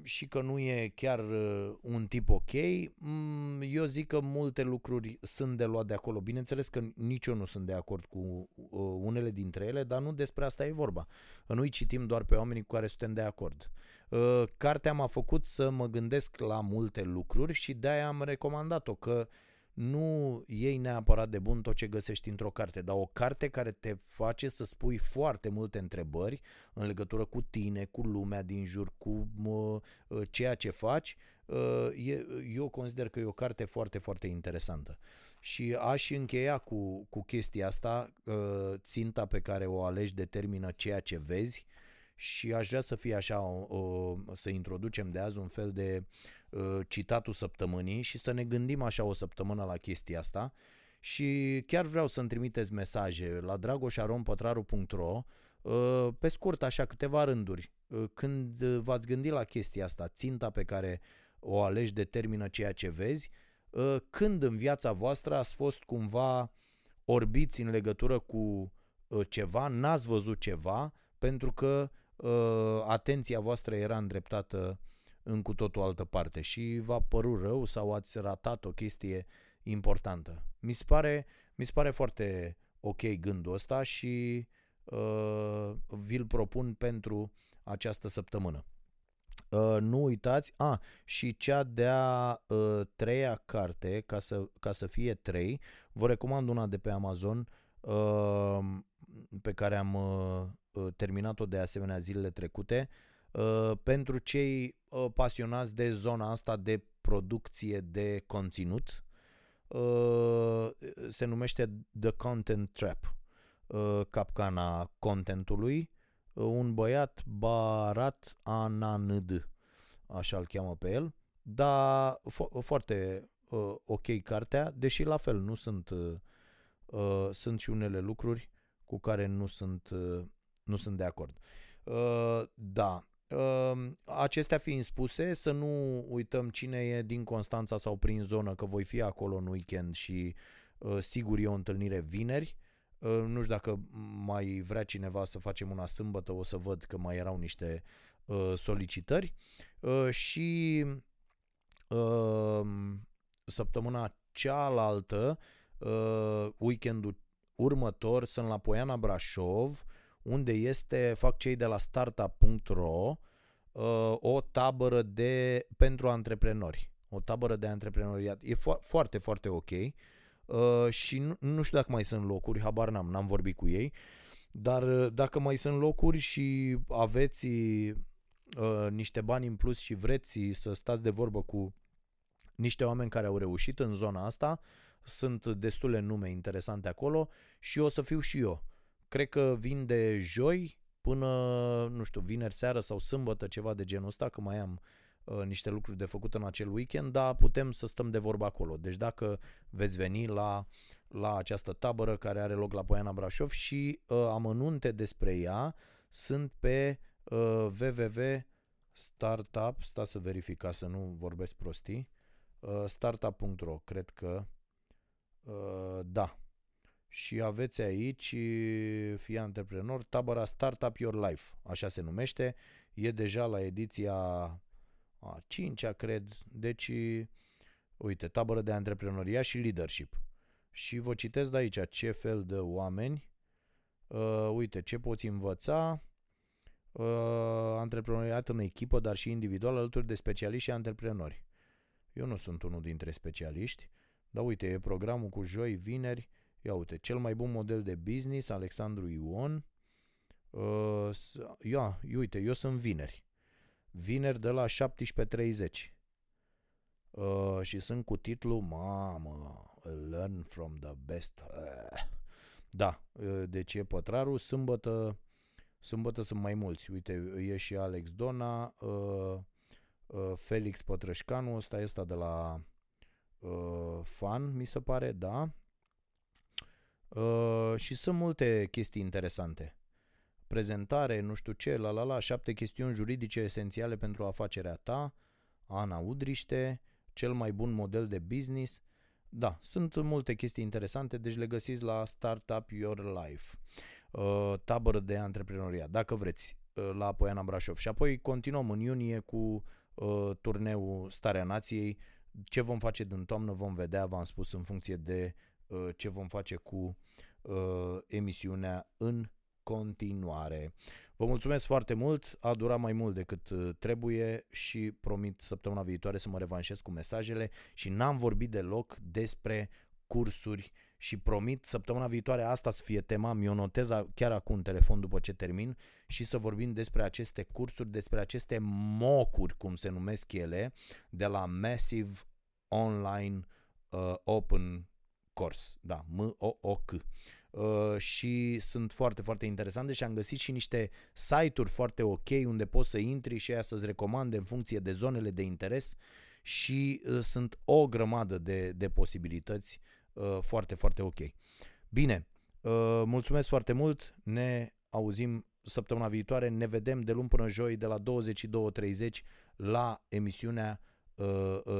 S1: și că nu e chiar uh, un tip ok, mm, eu zic că multe lucruri sunt de luat de acolo. Bineînțeles că nici eu nu sunt de acord cu uh, unele dintre ele, dar nu despre asta e vorba. Nu-i citim doar pe oamenii cu care suntem de acord. Uh, cartea m-a făcut să mă gândesc la multe lucruri și de-aia am recomandat-o, că uh, nu iei neapărat de bun tot ce găsești într-o carte, dar o carte care te face să spui foarte multe întrebări în legătură cu tine, cu lumea din jur, cu mă, ă, ceea ce faci, ă, eu consider că e o carte foarte, foarte interesantă. Și aș încheia cu, cu chestia asta, ă, ținta pe care o alegi determină ceea ce vezi și aș vrea să fie așa, o, o, să introducem de azi un fel de uh, citatul săptămânii și să ne gândim așa o săptămână la chestia asta. Și chiar vreau să-mi trimiteți mesaje la dragoșarompătraru.ro uh, pe scurt așa câteva rânduri. Uh, când v-ați gândit la chestia asta, ținta pe care o alegi determină ceea ce vezi, uh, când în viața voastră ați fost cumva orbiți în legătură cu uh, ceva, n-ați văzut ceva pentru că uh, atenția voastră era îndreptată în cu totul altă parte și v-a părut rău sau ați ratat o chestie importantă. Mi se pare, mi se pare foarte ok gândul ăsta și uh, vi-l propun pentru această săptămână. Uh, nu uitați, a, și cea de-a uh, treia carte, ca să, ca să fie trei, vă recomand una de pe Amazon uh, pe care am uh, uh terminat-o de asemenea zilele trecute, uh, Uh, pentru cei uh, pasionați de zona asta de producție de conținut, uh, se numește The Content Trap, capcana contentului. Un băiat Barat Anand, așa îl cheamă pe el, dar fo- foarte ok cartea, deși la fel nu sunt sunt și unele lucruri cu care nu sunt nu sunt de acord. Da, Ehm, acestea fiind spuse, să nu uităm cine e din Constanța sau prin zonă, că voi fi acolo în weekend și uh, sigur e o întâlnire vineri. Uh, nu știu dacă mai vrea cineva să facem una sâmbătă, o să văd că mai erau niște uh, solicitări. Uh, și uh, săptămâna cealaltă, uh, weekendul următor, sunt la Poiana Brașov, unde este, fac cei de la startup.ro, uh, o tabără de pentru antreprenori. O tabără de antreprenoriat. E fo- foarte, foarte ok. Uh, și nu, nu știu dacă mai sunt locuri, habar n-am, n-am vorbit cu ei, dar uh, dacă mai sunt locuri și aveți uh, niște bani în plus și vreți să stați de vorbă cu niște oameni care au reușit în zona asta, sunt destule nume interesante acolo și o să fiu și eu. Cred că vin de joi până, nu știu, vineri seară sau sâmbătă, ceva de genul ăsta, că mai am uh, niște lucruri de făcut în acel weekend, dar putem să stăm de vorbă acolo. Deci dacă veți veni la, la această tabără care are loc la Poiana Brașov și uh, amănunte despre ea sunt pe uh, www.startup, sta să verific ca să nu vorbesc prostii, uh, startup.ro, cred că uh, da, și aveți aici, fie antreprenor, tabăra Startup Your Life, așa se numește, e deja la ediția a cincea, cred, deci, uite, tabără de antreprenoria și leadership. Și vă citesc de aici ce fel de oameni, uh, uite, ce poți învăța, uh, antreprenoriat în echipă, dar și individual, alături de specialiști și antreprenori. Eu nu sunt unul dintre specialiști, dar uite, e programul cu joi, vineri, Ia uite, cel mai bun model de business, Alexandru Ion. Uh, ia, uite, eu sunt vineri. Vineri de la 17.30. Uh, și sunt cu titlul Mamă, Learn from the best. Uh. (laughs) Da, uh, deci e pătrarul. Sâmbătă, sâmbătă sunt mai mulți. Uite, e și Alex Dona, uh, uh, Felix Pătrășcanu, ăsta este de la uh, Fan, mi se pare, da. Uh, și sunt multe chestii interesante. Prezentare, nu știu ce, la la la, șapte chestiuni juridice esențiale pentru afacerea ta, Ana Udriște, cel mai bun model de business. Da, sunt multe chestii interesante, deci le găsiți la Startup Your Life, uh, tabără de antreprenoriat, dacă vreți, uh, la Poiana Brașov. Și apoi continuăm în iunie cu uh, turneul Starea Nației. Ce vom face din toamnă vom vedea, v-am spus, în funcție de Uh, ce vom face cu uh, emisiunea în continuare. Vă mulțumesc foarte mult, a durat mai mult decât uh, trebuie și promit săptămâna viitoare să mă revanșez cu mesajele și n-am vorbit deloc despre cursuri și promit săptămâna viitoare asta să fie tema, mi-o notez chiar acum în telefon după ce termin și să vorbim despre aceste cursuri, despre aceste mocuri, cum se numesc ele, de la Massive Online uh, Open Course, da, M-O-O-C. Uh, și sunt foarte, foarte interesante și am găsit și niște site-uri foarte ok unde poți să intri și aia să-ți recomande în funcție de zonele de interes și uh, sunt o grămadă de, de posibilități uh, foarte, foarte ok. Bine, uh, mulțumesc foarte mult, ne auzim săptămâna viitoare, ne vedem de luni până joi de la 22.30 la emisiunea Uh, uh,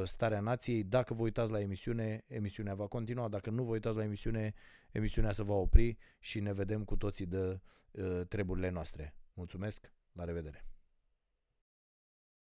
S1: Starea Nației. Dacă vă uitați la emisiune, emisiunea va continua. Dacă nu vă uitați la emisiune, emisiunea se va opri și ne vedem cu toții de uh, treburile noastre. Mulțumesc, la revedere!